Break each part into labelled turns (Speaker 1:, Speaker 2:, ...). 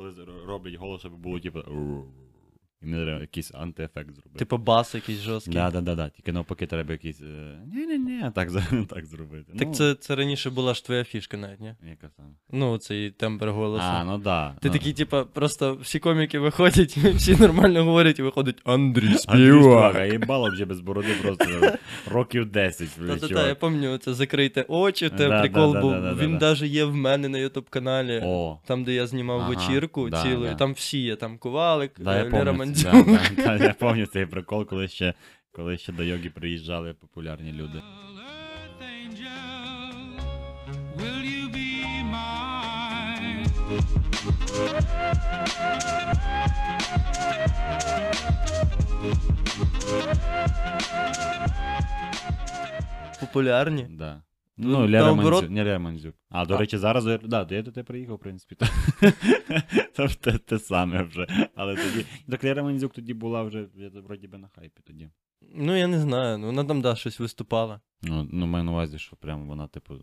Speaker 1: коли роблять голос, щоб було типу. І мені треба якийсь антиефект зробити.
Speaker 2: Типу бас якийсь жорсткий.
Speaker 1: Да, да, да, да. Тільки навпаки треба якийсь. Ні-ні-ні, так, так зробити.
Speaker 2: Так
Speaker 1: ну,
Speaker 2: це, це раніше була ж твоя фішка навіть, ні?
Speaker 1: Яка саме?
Speaker 2: Ну, цей тембр голосу.
Speaker 1: А, ну да.
Speaker 2: Ти
Speaker 1: ну.
Speaker 2: такий, типа, просто всі коміки виходять, всі нормально говорять, і виходить Андрій Співак.
Speaker 1: А їбало вже без бороди просто років 10.
Speaker 2: Та-та-та, я пам'ятаю, це закрийте очі, те
Speaker 1: Да,
Speaker 2: прикол
Speaker 1: да, да,
Speaker 2: був. Він навіть є в мене на Ютуб каналі.
Speaker 1: О,
Speaker 2: Там, де я знімав
Speaker 1: Ага,
Speaker 2: вечірку цілу, там всі є, там е, Лера
Speaker 1: пам'ятаю, да, да, да, я пам'ятаю цей прикол, коли ще, коли ще до йоги приїжджали популярні люди.
Speaker 2: Популярні.
Speaker 1: Да.
Speaker 2: Ну,
Speaker 1: Ну, Лера
Speaker 2: наоборот-
Speaker 1: Мандзюк. Не Лера Мандзюк. А, до
Speaker 2: А.
Speaker 1: речі, зараз. Да, я до тебе приїхав, в принципі. то- Це ж те, саме вже. Але тоді. Так Лера Мандзюк тоді була вже, вроді би на хайпі тоді.
Speaker 2: Ну, я не знаю, ну вона там, да, щось виступала.
Speaker 1: Ну, ну маю на увазі, що прямо вона, типу.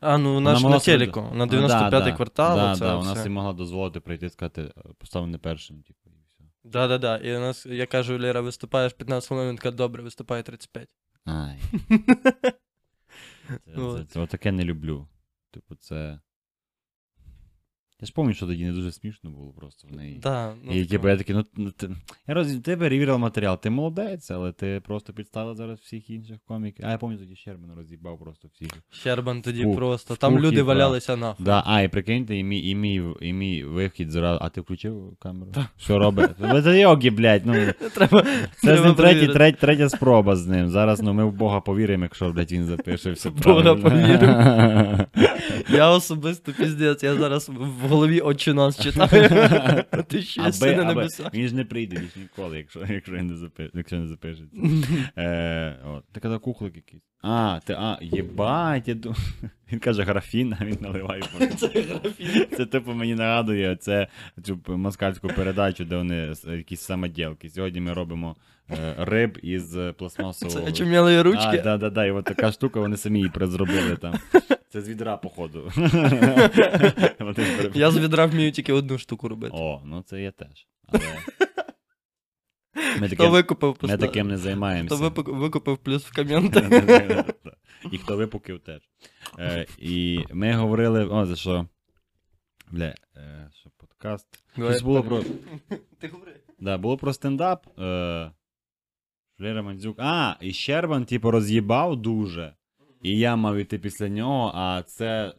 Speaker 2: А, ну вона
Speaker 1: Вона
Speaker 2: ж на
Speaker 1: могла собі-
Speaker 2: на
Speaker 1: Ну,
Speaker 2: 95-й
Speaker 1: да, да.
Speaker 2: квартал.
Speaker 1: Да,
Speaker 2: оце
Speaker 1: да, вона собі могла дозволити прийти і сказати, поставив першим, типу, і все.
Speaker 2: Да-да-да. І у нас, я кажу, Лера, виступаєш 15 хвилин, він добре, виступає 35.
Speaker 1: Ай. Це, це,
Speaker 2: це,
Speaker 1: це, отаке не люблю. Типу, це. Я ж пам'ятаю, що тоді не дуже смішно було просто в неї.
Speaker 2: Да, ну,
Speaker 1: і
Speaker 2: таке.
Speaker 1: типу, я такий, ну, ну ти, я роз... ти перевірив матеріал, ти молодець, але ти просто підставив зараз всіх інших коміків. А я пам'ятаю, тоді Щербан роз'їбав просто всіх.
Speaker 2: Щербан тоді
Speaker 1: Пух,
Speaker 2: просто. Там люди
Speaker 1: прах.
Speaker 2: валялися нахуй.
Speaker 1: Да, а, і прикиньте, і мій, і мій, і мій вихід зразу. А ти включив камеру? Що робить? Ви йоги, блядь, ну.
Speaker 2: Треба,
Speaker 1: Це з ним третій,
Speaker 2: перевірити.
Speaker 1: третя, третя спроба з ним. Зараз ну, ми в Бога повіримо, якщо, блядь, він запише все
Speaker 2: Бога
Speaker 1: правильно.
Speaker 2: Я особисто піздець, я зараз в голові очі нас читаю. Ти
Speaker 1: Аби,
Speaker 2: си на
Speaker 1: аби, він ж не прийде більш ніколи, якщо, якщо, не запи, якщо не запишеться. Е, от. Ти казав кухлик якийсь. А, ти, а, єбать, я ду- Він каже графін, а він наливає.
Speaker 2: Це графін.
Speaker 1: Це типу мені нагадує це, цю москальську передачу, де вони якісь самоділки. Сьогодні ми робимо е, риб із пластмасового.
Speaker 2: Це очуміли
Speaker 1: А,
Speaker 2: ручки.
Speaker 1: да, да, да, і от така штука, вони самі її зробили там. Це з відра, походу.
Speaker 2: Я з відра вмію тільки одну штуку робити.
Speaker 1: О, ну це я теж. Але... Ми
Speaker 2: Хто
Speaker 1: таким,
Speaker 2: викупив,
Speaker 1: ми таким не
Speaker 2: Хто
Speaker 1: займаємося.
Speaker 2: випу- викупив плюс в коменти.
Speaker 1: І хто випукив теж. Е, і ми говорили, о, за що. Бля, е, що подкаст. Щось було про.
Speaker 2: Ти говори.
Speaker 1: Да, було про стендап. Е, Лера Мандзюк. А, і Щербан, типу, роз'їбав дуже. І я мав іти після нього, а це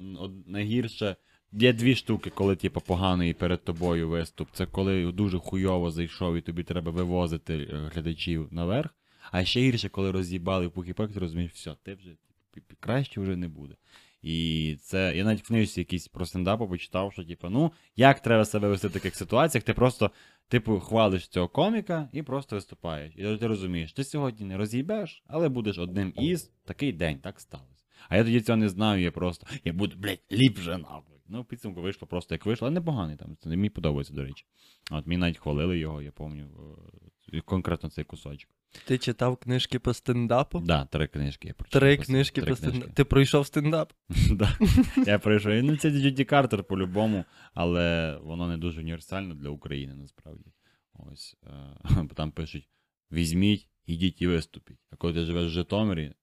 Speaker 1: найгірше. Є дві штуки, коли, типу, поганий перед тобою виступ. Це коли дуже хуйово зайшов і тобі треба вивозити е, глядачів наверх. А ще гірше, коли роз'їбали пух і ти розумієш, все, ти вже пі- краще вже не буде. І це я навіть в книжці якийсь про стендапу почитав, що типу, ну, як треба себе вести в таких ситуаціях, ти просто, типу, хвалиш цього коміка і просто виступаєш. І ти розумієш, ти сьогодні не роз'їбеш, але будеш одним із такий день, так сталося. А я тоді цього не знаю, я просто, я буду, блядь, ліпше нахуй. Ну, в підсумку вийшло просто як вийшло, але непоганий там. Це мені подобається, до речі. От мені навіть хвалили його, я пам'ятаю, е, конкретно цей кусочок.
Speaker 2: Ти читав книжки по стендапу?
Speaker 1: Да, три книжки я прочитав.
Speaker 2: Три
Speaker 1: Три
Speaker 2: по стендапу. Ти пройшов стендап?
Speaker 1: Да. Я пройшов. Ну, це Джуді Картер по-любому, але воно не дуже універсально для України насправді. Ось. е, Там пишуть: візьміть, ідіть і виступіть. А коли ти живеш в Житомирі,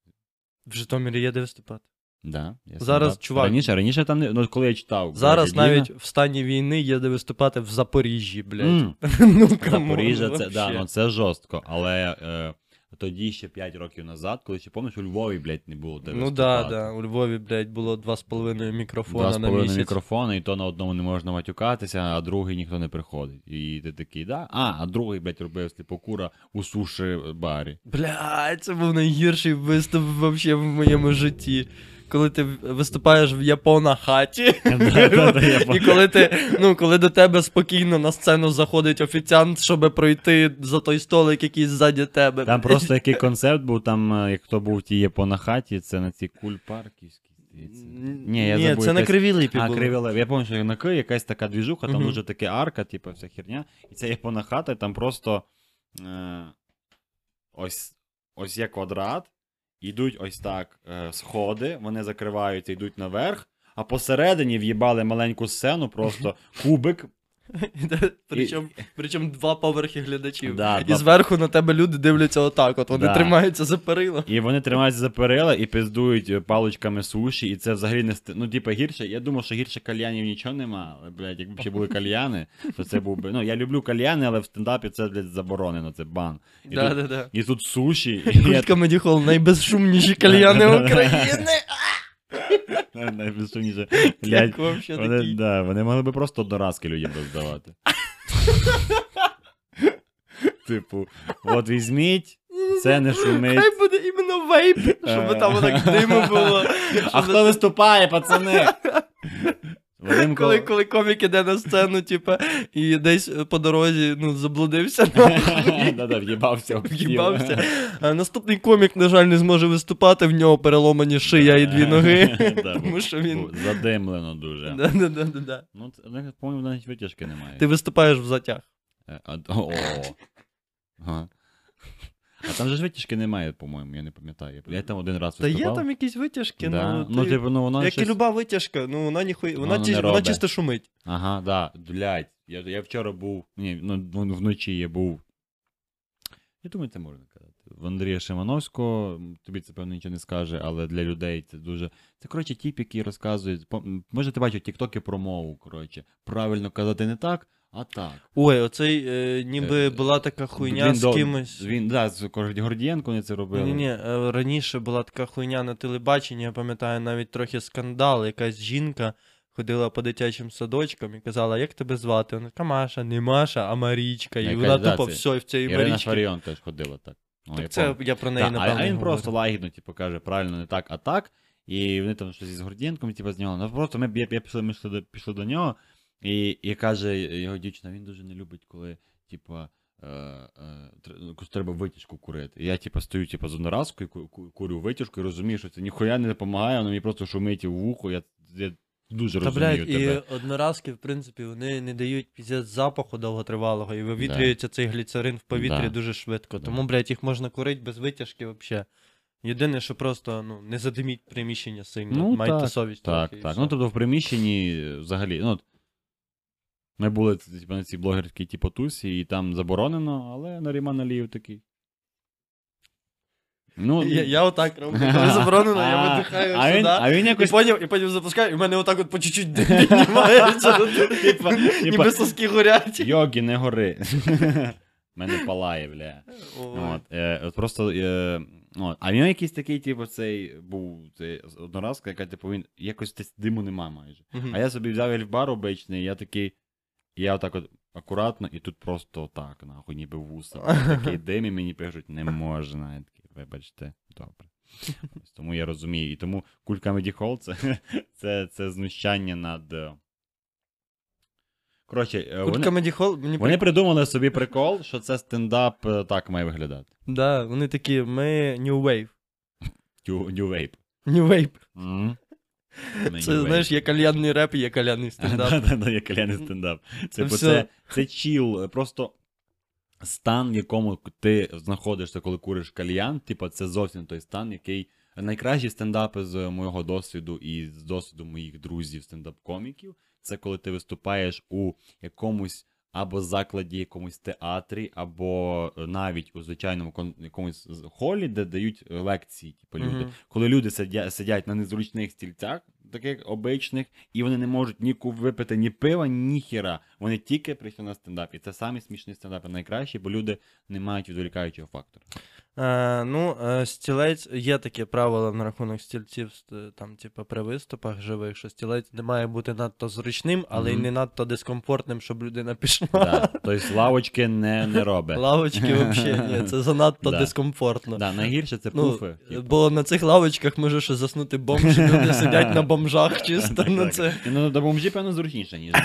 Speaker 2: В Житомирі є де виступати.
Speaker 1: Да, я
Speaker 2: Зараз,
Speaker 1: стендап.
Speaker 2: чувак-
Speaker 1: Раніше, раніше там не. Ну, коли я читав.
Speaker 2: Зараз
Speaker 1: Гедіна,
Speaker 2: навіть в стані війни є де виступати в Запоріжжі, блядь. Ну,
Speaker 1: Запоріжжя, це, да, ну, це жорстко, але е, тоді ще 5 років назад, коли ще пам'ятаєш, у Львові, блядь, не було де
Speaker 2: Ну да, да. У Львові, блядь, було 2,5 мікрофона
Speaker 1: Два з
Speaker 2: на
Speaker 1: половиною
Speaker 2: місяць.
Speaker 1: мікрофони, і то на одному не можна матюкатися, а другий ніхто не приходить. І ти такий, да? А, а другий, блядь, робив сліпокура у суші барі.
Speaker 2: Блядь, це був найгірший виступ вообще в моєму житті. Коли ти виступаєш в Япона хаті, і коли ти, ну, коли до тебе спокійно на сцену заходить офіціант, щоб пройти за той столик, який ззаді тебе.
Speaker 1: Там просто який концепт був, там, е, як хто був в тій є хаті, це на цій кульпарківській. здається. Ні, я
Speaker 2: Ні,
Speaker 1: забув,
Speaker 2: це на
Speaker 1: якась-
Speaker 2: кривілипі
Speaker 1: А, кривіле. Я пам'ятаю, що на Ки якась така двіжуха, там дуже таке арка, типу, вся херня. І це япона хата, там просто е, ось, ось є квадрат, йдуть ось так е, сходи, вони закриваються, йдуть наверх, а посередині в'їбали маленьку сцену, просто кубик.
Speaker 2: Причому, причому два поверхи глядачів.
Speaker 1: Да,
Speaker 2: і
Speaker 1: два-
Speaker 2: зверху на тебе люди дивляться отак. От вони
Speaker 1: Да.
Speaker 2: тримаються за перила.
Speaker 1: І вони тримаються за перила і пиздують е, паличками суші, і це взагалі не. Ну, типа, гірше. Я думав, що гірше кальянів нічого нема. Але, блядь, якби ще були кальяни, то це був би. Ну, я люблю кальяни, але в стендапі це, блядь, заборонено, це бан. І,
Speaker 2: Да,
Speaker 1: тут...
Speaker 2: да, да.
Speaker 1: і тут суші. І.
Speaker 2: Культ Comedy Hall, найбезшумніші кальяни України.
Speaker 1: Найбільше, блядь, вони, да, вони могли би просто доразки людям роздавати. Типу, от візьміть, це не шумить.
Speaker 2: Хай буде іменно вейп, щоб там так диму було.
Speaker 1: А хто виступає, пацани? Вадим
Speaker 2: Коли, коли комік іде на сцену, типа, і десь по дорозі ну, заблудився,
Speaker 1: Да-да, в'їбався.
Speaker 2: в'їбався. А наступний комік, на жаль, не зможе виступати, в нього переломані шия і дві ноги. Тому що він.
Speaker 1: Задимлено дуже. Ну, ну, по-моєму, навіть витяжки немає.
Speaker 2: Ти виступаєш в затяг.
Speaker 1: Е. Ага. А там же ж витяжки немає, по-моєму, я не пам'ятаю. Я там один раз
Speaker 2: Та
Speaker 1: виступав.
Speaker 2: є там якісь витяжки,
Speaker 1: да.
Speaker 2: ну,
Speaker 1: ну,
Speaker 2: ти-
Speaker 1: типу, ну, воно
Speaker 2: як
Speaker 1: щось...
Speaker 2: і люба витяжка, ну вона ніхуя, вона,
Speaker 1: Воно
Speaker 2: ті-
Speaker 1: не
Speaker 2: вона
Speaker 1: робить.
Speaker 2: чисто шумить.
Speaker 1: Ага, да, блядь. Я, я вчора був. Ні, ну ну, вночі я був. Я думаю, це можна казати. В Андрія Шимановського, м, тобі це певно нічого не скаже, але для людей це дуже. Це, коротше, тіп, який розказує. по- м, Може, ти бачив тіктоки про мову, коротше. Правильно казати не так, а так.
Speaker 2: Ой, оцей е, ніби
Speaker 1: Е,
Speaker 2: була така хуйня
Speaker 1: Він
Speaker 2: з кимось.
Speaker 1: Він, да, з Гордієнко вони це робили.
Speaker 2: Ні, ні, е, раніше була така хуйня на телебаченні, я пам'ятаю навіть трохи скандал. Якась жінка ходила по дитячим садочкам і казала, як тебе звати? Вона така Маша, не Маша, а Марічка. І вона
Speaker 1: да,
Speaker 2: тупо все в цієї
Speaker 1: Ірина
Speaker 2: Марічки.
Speaker 1: Фаріон теж ходила так. О, я
Speaker 2: це я про неї
Speaker 1: Так, а,
Speaker 2: напевно.
Speaker 1: а він
Speaker 2: говорю.
Speaker 1: просто лагідно, типу, каже, правильно, не так, а так. І вони там щось із Гордієнком, типу, знімали. Ну просто ми, я, я пішли, ми йшли до, пішли до нього, і, і каже його дівчина, він дуже не любить, коли, типу, е, е, ну, треба витяжку курити. І я, типу, стою, типу, з одноразкою, ку- ку- курю витяжку і розумію, що це ніхуя не допомагає, воно мені просто шумить в вухо, я, я дуже
Speaker 2: Та,
Speaker 1: розумію
Speaker 2: блядь,
Speaker 1: тебе.
Speaker 2: і одноразки, в принципі, вони не дають піздець запаху довготривалого, і вивітрюється цей гліцерин в повітрі
Speaker 1: Да.
Speaker 2: дуже швидко.
Speaker 1: Да.
Speaker 2: Тому, блядь, їх можна курити без витяжки взагалі. Єдине, що просто ну, не задиміть приміщення сильно.
Speaker 1: Ну,
Speaker 2: Майте
Speaker 1: так,
Speaker 2: совість.
Speaker 1: Так, так. Ну, тобто в приміщенні е, взагалі, ну, от, ми були типу, на цій блогерській типу, тусі, і там заборонено, але Наріман Аліїв такий. Ну,
Speaker 2: Я, я отак роблю. Коли заборонено, я видихаю
Speaker 1: а він,
Speaker 2: сюди.
Speaker 1: а він
Speaker 2: І
Speaker 1: якось.
Speaker 2: потім, і потім запускаю, і в мене отак от по чуть-чуть піднімається.
Speaker 1: Типа,
Speaker 2: Ніби соски горять.
Speaker 1: йогі, не гори. Мене палає, бля.
Speaker 2: Ой.
Speaker 1: От, е, от просто, е, от. А в нього якийсь такий, типу, цей був цей одноразка, яка, типу, він якось десь диму нема майже.
Speaker 2: Мгм.
Speaker 1: А я собі взяв ельфбар обичний, я такий. І я отак от акуратно, і тут просто отак, нахуй, ніби вуса. Такий дим, і мені пишуть, не можна. Я такий, вибачте, добре. Ось тому я розумію. І тому культ Comedy Hall це, це, це знущання над. е, Коротше, е,
Speaker 2: Культ
Speaker 1: вони,
Speaker 2: Comedy Hall, мені
Speaker 1: вони придумали собі прикол, що це стендап е, так має виглядати.
Speaker 2: Да, вони такі, ми New Wave.
Speaker 1: New, new Vape.
Speaker 2: New Wave.
Speaker 1: Мгм.
Speaker 2: Це, знаєш, є кальянний реп є кальянний стендап.
Speaker 1: Є кальяний стендап. Це,
Speaker 2: Це
Speaker 1: чіл, просто стан, в якому ти знаходишся, коли куриш кальян, типу, це зовсім той стан, який найкращі стендапи з моєго досвіду і з досвіду моїх друзів стендап-коміків. Це коли ти виступаєш у якомусь або закладі, якомусь театрі, або навіть у звичайному кон- якомусь холі, де дають лекції, типу, люди.
Speaker 2: Мгм.
Speaker 1: Коли люди сидять, сидять на незручних стільцях, таких обичних, і вони не можуть ні випити ні пива, ні хіра. Вони тільки прийшли на стендап. І це самі смішні стендапи найкращі, бо люди не мають відволікаючого фактора.
Speaker 2: Е, ну, е, стілець, є таке правило на рахунок стільців, там, типу, при виступах живих, що стілець не має бути надто зручним, але й не надто дискомфортним, щоб людина пішла.
Speaker 1: Да. Тобто лавочки не, не робить.
Speaker 2: Лавочки взагалі ні, це занадто
Speaker 1: Да.
Speaker 2: дискомфортно.
Speaker 1: Да, найгірше це
Speaker 2: Ну,
Speaker 1: пуфи. типу.
Speaker 2: бо на цих лавочках може ще заснути бомж, люди сидять на бомжах чисто.
Speaker 1: Так,
Speaker 2: Ну, це...
Speaker 1: І, Ну, до бомжі, певно, зручніше, ніж на,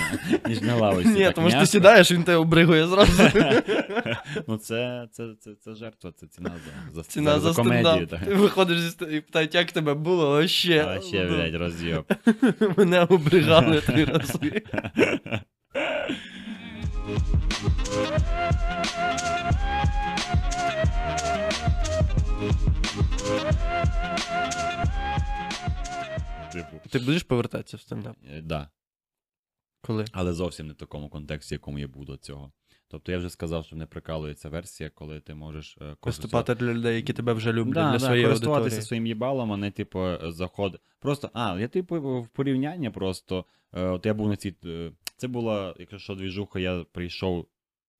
Speaker 1: ніж на лавочці.
Speaker 2: Ні,
Speaker 1: так
Speaker 2: тому що ти сідаєш, він тебе обригує зразу.
Speaker 1: Ну, це, це, це, це жертва, це ціна за, за,
Speaker 2: Ціна за
Speaker 1: комедію.
Speaker 2: Ти виходиш і питають, як тебе було, а ще.
Speaker 1: А ще, блядь, роз'єб.
Speaker 2: Мене обригали три рази.
Speaker 1: Типу,
Speaker 2: Ти будеш повертатися в стендап?
Speaker 1: е, да.
Speaker 2: Коли?
Speaker 1: але зовсім не в такому контексті, якому я був до цього. Тобто я вже сказав, що не прикалується версія, коли ти можеш е,
Speaker 2: Виступати для людей, які тебе вже люблять,
Speaker 1: да,
Speaker 2: для
Speaker 1: да,
Speaker 2: своєї
Speaker 1: користуватися
Speaker 2: аудиторії.
Speaker 1: своїм їбалом, а не типу заход. Просто, а, я типу в порівняння просто. Е, от я був на цій. е, Це була, якщо що, двіжуха, я прийшов.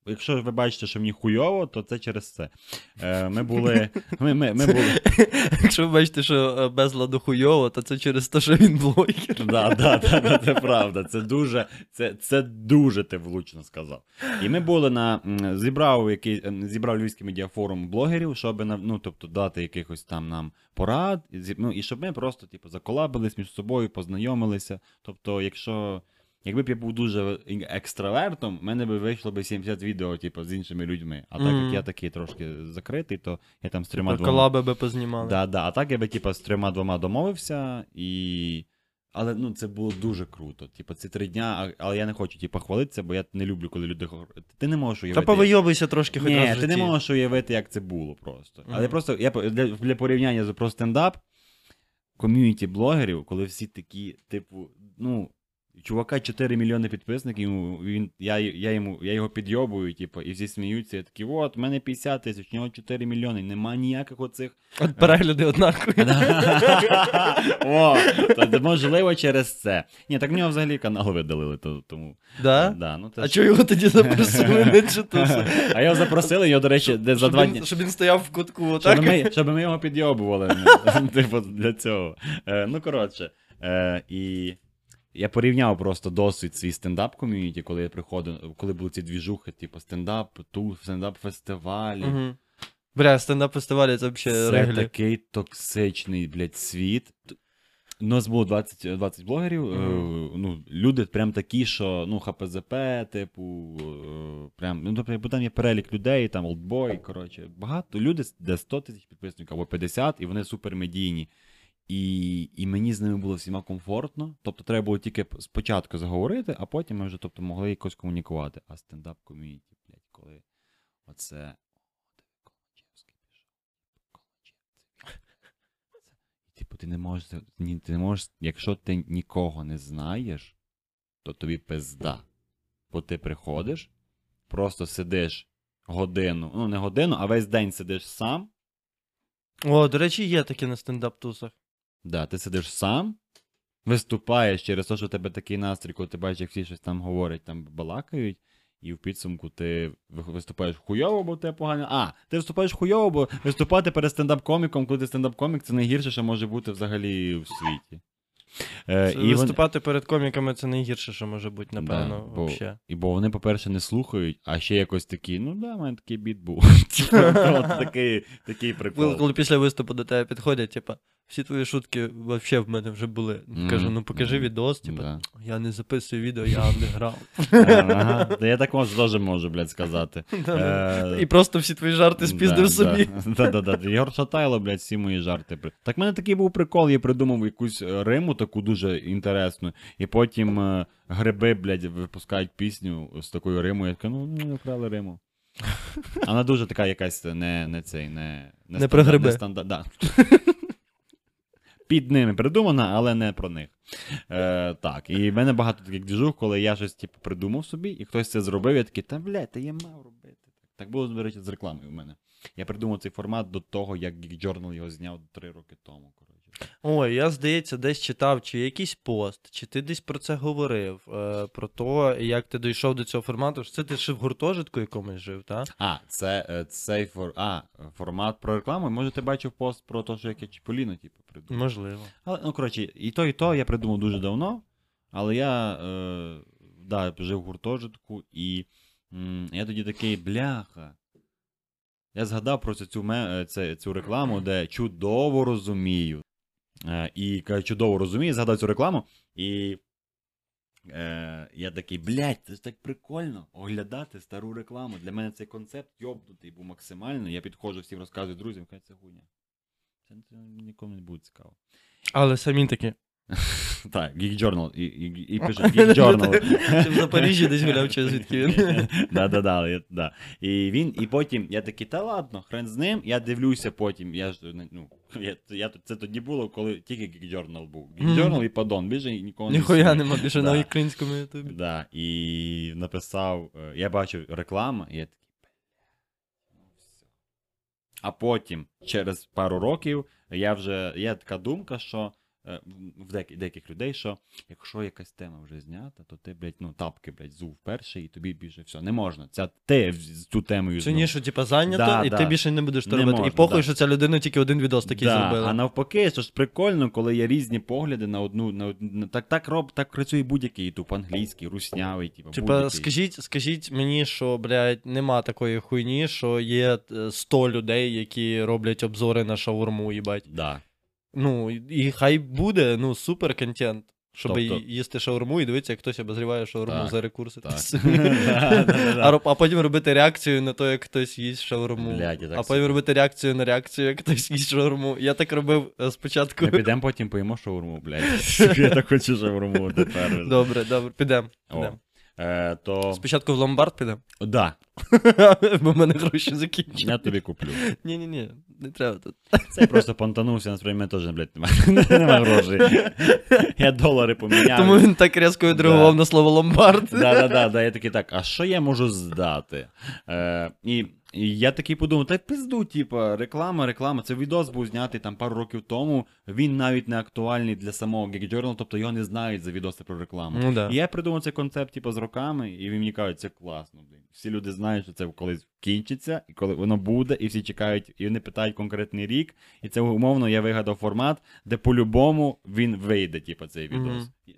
Speaker 1: Якщо ви бачите, що мені хуйово, то це через це. Е, ми були. Ми, ми, ми були.
Speaker 2: Якщо ви бачите, що е, безладу хуйово, то це через те, що він блогер.
Speaker 1: Да, да, да, да, це правда. Це дуже, це, це дуже ти влучно сказав. І ми були на зібрав який зібрав львівський медіафорум блогерів, щоб ну, тобто дати якихось там нам порад, ну і щоб ми просто типу заколабились між собою, познайомилися. Тобто, якщо. Якби б я був дуже екстравертом, в мене би вийшло би 70 відео, типу, з іншими людьми. А так як я такий трошки закритий, то я там з трьома двома
Speaker 2: колаби би познімали.
Speaker 1: Да, да. А так я би, типа, з трьома двома домовився, і. Але ну, це було дуже круто. Типа, ці три дня, але я не хочу типа, хвалитися, бо я не люблю, коли люди. Ти не можеш
Speaker 2: Та
Speaker 1: уявити.
Speaker 2: повийобуйся трошки хоч
Speaker 1: Ні,
Speaker 2: раз в
Speaker 1: ти не можеш уявити, як це було просто. Але просто я для, для порівняння з про стендап, ком'юніті блогерів, коли всі такі, типу, ну. Чувака 4 мільйони підписників, він, я, я, йому, я його підйобую, типу, і всі сміються. Я такий, от, в мене 50 тисяч, у нього 4 мільйони, нема ніяких оцих
Speaker 2: От перегляди однакові.
Speaker 1: О, то можливо через це. Ні, так в нього взагалі канал видалили, то, тому.
Speaker 2: Да?
Speaker 1: Да, ну, це
Speaker 2: А
Speaker 1: ж-
Speaker 2: чого його тоді запросили на читусу?
Speaker 1: А його запросили, його, до речі, де за два дні.
Speaker 2: Щоб він стояв в кутку
Speaker 1: Щоб ми, щоб ми його підйобували. Типу, для цього. Е, ну, коротше. Е, і я порівняв просто досвід свій стендап ком'юніті, коли я приходив, коли були ці двіжухи, типу стендап, ту, стендап фестивалі.
Speaker 2: Мгм. Бля, стендап-фестивалі це взагалі
Speaker 1: Це
Speaker 2: реглі.
Speaker 1: такий токсичний, блядь, світ. У нас було 20, 20 блогерів. е,
Speaker 2: Мгм.
Speaker 1: ну, люди прям такі, що ну, ХПЗП, типу, е, прям, ну, тобто, бо там є перелік людей, там олдбой, коротше, багато люди, де 100 тисяч підписників або 50, і вони супермедійні. І, і мені з ними було всіма комфортно. Тобто треба було тільки спочатку заговорити, а потім ми вже тобто, могли якось комунікувати. А стендап ком'юніті, блядь, коли оце. Типу, ти не можеш. Ні, ти не можеш, якщо ти нікого не знаєш, то тобі пизда. Бо ти приходиш, просто сидиш годину, ну не годину, а весь день сидиш сам.
Speaker 2: О, до речі, є таке на стендап-тусах.
Speaker 1: Да, ти сидиш сам, виступаєш через те, що у тебе такий настрій, коли ти бачиш, як всі щось там говорять, там балакають, і в підсумку ти виступаєш хуйово, бо тебе погано. А, ти виступаєш хуйово, бо виступати перед стендап-коміком, коли ти стендап-комік, це найгірше, що може бути взагалі в світі. Е, і, вони,
Speaker 2: Виступати перед коміками це найгірше, що може бути, напевно,
Speaker 1: Да, бо-
Speaker 2: вообще.
Speaker 1: і бо вони, по-перше, не слухають, а ще якось такі, ну да, в мене такий біт був. Типу, такий, такий прикол.
Speaker 2: коли після виступу до тебе підходять, типа, всі твої шутки вообще в мене вже були. Кажу, ну покажи відос, типа,
Speaker 1: да.
Speaker 2: я не записую відео, я не грав.
Speaker 1: Ага, та я так можу теж можу, блядь, сказати. Е,
Speaker 2: І просто всі твої жарти спіздив
Speaker 1: да,
Speaker 2: собі.
Speaker 1: Да, да, да, да. Єгор Шатайло, блядь, всі мої жарти. Так в мене такий був прикол, я придумав якусь е, риму таку дуже інтересну, і потім е, гриби, блядь, випускають пісню з такою римою. Я така, ну, ну, вкрали риму. Вона дуже така якась не, не цей, не,
Speaker 2: Не про гриби.
Speaker 1: Не стандар- да. Під ними придумана, але не про них. Е, так, і в мене багато таких двіжух, коли я щось типу, придумав собі, і хтось це зробив, я такий, та блядь, та я мав робити. Так було, до з рекламою в мене. Я придумав цей формат до того, як Geek Journal його зняв три роки тому. Коротше.
Speaker 2: Ой, я, здається, десь читав, чи якийсь пост, чи ти десь про це говорив, е, про те, як ти дійшов до цього формату. Що Це ти ще в гуртожитку якомусь жив, так?
Speaker 1: А, це е, цей фор... а, формат про рекламу. Може, ти бачив пост про те, що як я Чіполіно, типу, придумав.
Speaker 2: Можливо.
Speaker 1: Але, ну, коротше, і то, і то я придумав дуже давно, але я е, да, жив в гуртожитку, і м, я тоді такий, бляха. Я згадав про цю, е, цю рекламу, де чудово розумію. Е, і чудово розумію, згадав цю рекламу, і е, я такий, блядь, це ж так прикольно оглядати стару рекламу. Для мене цей концепт йобнутий був максимально. Я підходжу всім розказую друзям, хай це гуня. Це нікому не буде цікаво.
Speaker 2: Але самі такі.
Speaker 1: Так, Geek Journal. І, і, і пише Geek Journal.
Speaker 2: Ти в Запоріжжі десь гуляв, чи звідки він.
Speaker 1: да, да, да. І він, і потім я такий, та ладно, хрен з ним, я дивлюся потім. Я ж ну, я, я, це тоді було, коли тільки Geek Journal був. Geek Journal і Падон, більше нікого не
Speaker 2: Ніхуя нема більше на українському ютубі.
Speaker 1: Да, і написав, е, я бачив рекламу, і я такий, «Бля, ну. А потім, через пару років, я вже, є така думка, що в деяких, деяких людей, що якщо якась тема вже знята, то ти, блядь, ну, тапки, блядь, зув перший, і тобі більше все. Не можна. Ця ти з цю темою
Speaker 2: Чи ні, що типа зайнято,
Speaker 1: Да,
Speaker 2: і
Speaker 1: да.
Speaker 2: ти більше не будеш то
Speaker 1: Не
Speaker 2: робити. І похуй,
Speaker 1: да.
Speaker 2: що ця людина тільки один відос такий
Speaker 1: да,
Speaker 2: зробила.
Speaker 1: А навпаки, що ж прикольно, коли є різні погляди на одну. На одну так, так, роб, так працює будь-який ютуб, англійський, руснявий, типу,
Speaker 2: Типа, скажіть, скажіть мені, що, блядь, нема такої хуйні, що є е, 100 людей, які роблять обзори на шаурму, їбать.
Speaker 1: Да.
Speaker 2: Ну, і- хай буде, ну, супер контент. Щоб
Speaker 1: Тобто-
Speaker 2: їсти шаурму і дивитися, як хтось обозріває шаурму
Speaker 1: Так,
Speaker 2: за рекурси.
Speaker 1: так.
Speaker 2: А, а потім робити реакцію на те, як хтось їсть шаурму.
Speaker 1: Блядь, я так
Speaker 2: а потім
Speaker 1: собі.
Speaker 2: робити реакцію на реакцію, як хтось їсть шаурму. Я так робив е, спочатку.
Speaker 1: Ми підемо потім поїмо шаурму, блядь. Я так хочу шаурму тепер.
Speaker 2: Добре, добре, підемо. Підем.
Speaker 1: Е, то.
Speaker 2: Спочатку в ломбард підемо,
Speaker 1: Да,
Speaker 2: бо в мене гроші закінчились.
Speaker 1: я тобі куплю.
Speaker 2: Ні, ні, ні, не треба тут.
Speaker 1: Це я просто понтанувся, насправді мене теж, блядь, немає, немає грошей. Я долари поміняв.
Speaker 2: Тому він так різко відреагував
Speaker 1: Да.
Speaker 2: на слово ломбард.
Speaker 1: Да, да, да, да, я такий так, а що я можу здати? Е, і, і я такий подумав, та пизду, типа, реклама, реклама. Це відос був знятий там пару років тому. Він навіть не актуальний для самого Geek Journal, тобто його не знають за відоси про рекламу.
Speaker 2: Ну да.
Speaker 1: І я придумав цей концепт, типу, з роками, і він мені кажуть, це класно, блін. Всі люди знають, що це колись кінчиться, і коли воно буде, і всі чекають, і вони питають конкретний рік. І це умовно я вигадав формат, де по-любому він вийде, типу, цей відос. Е,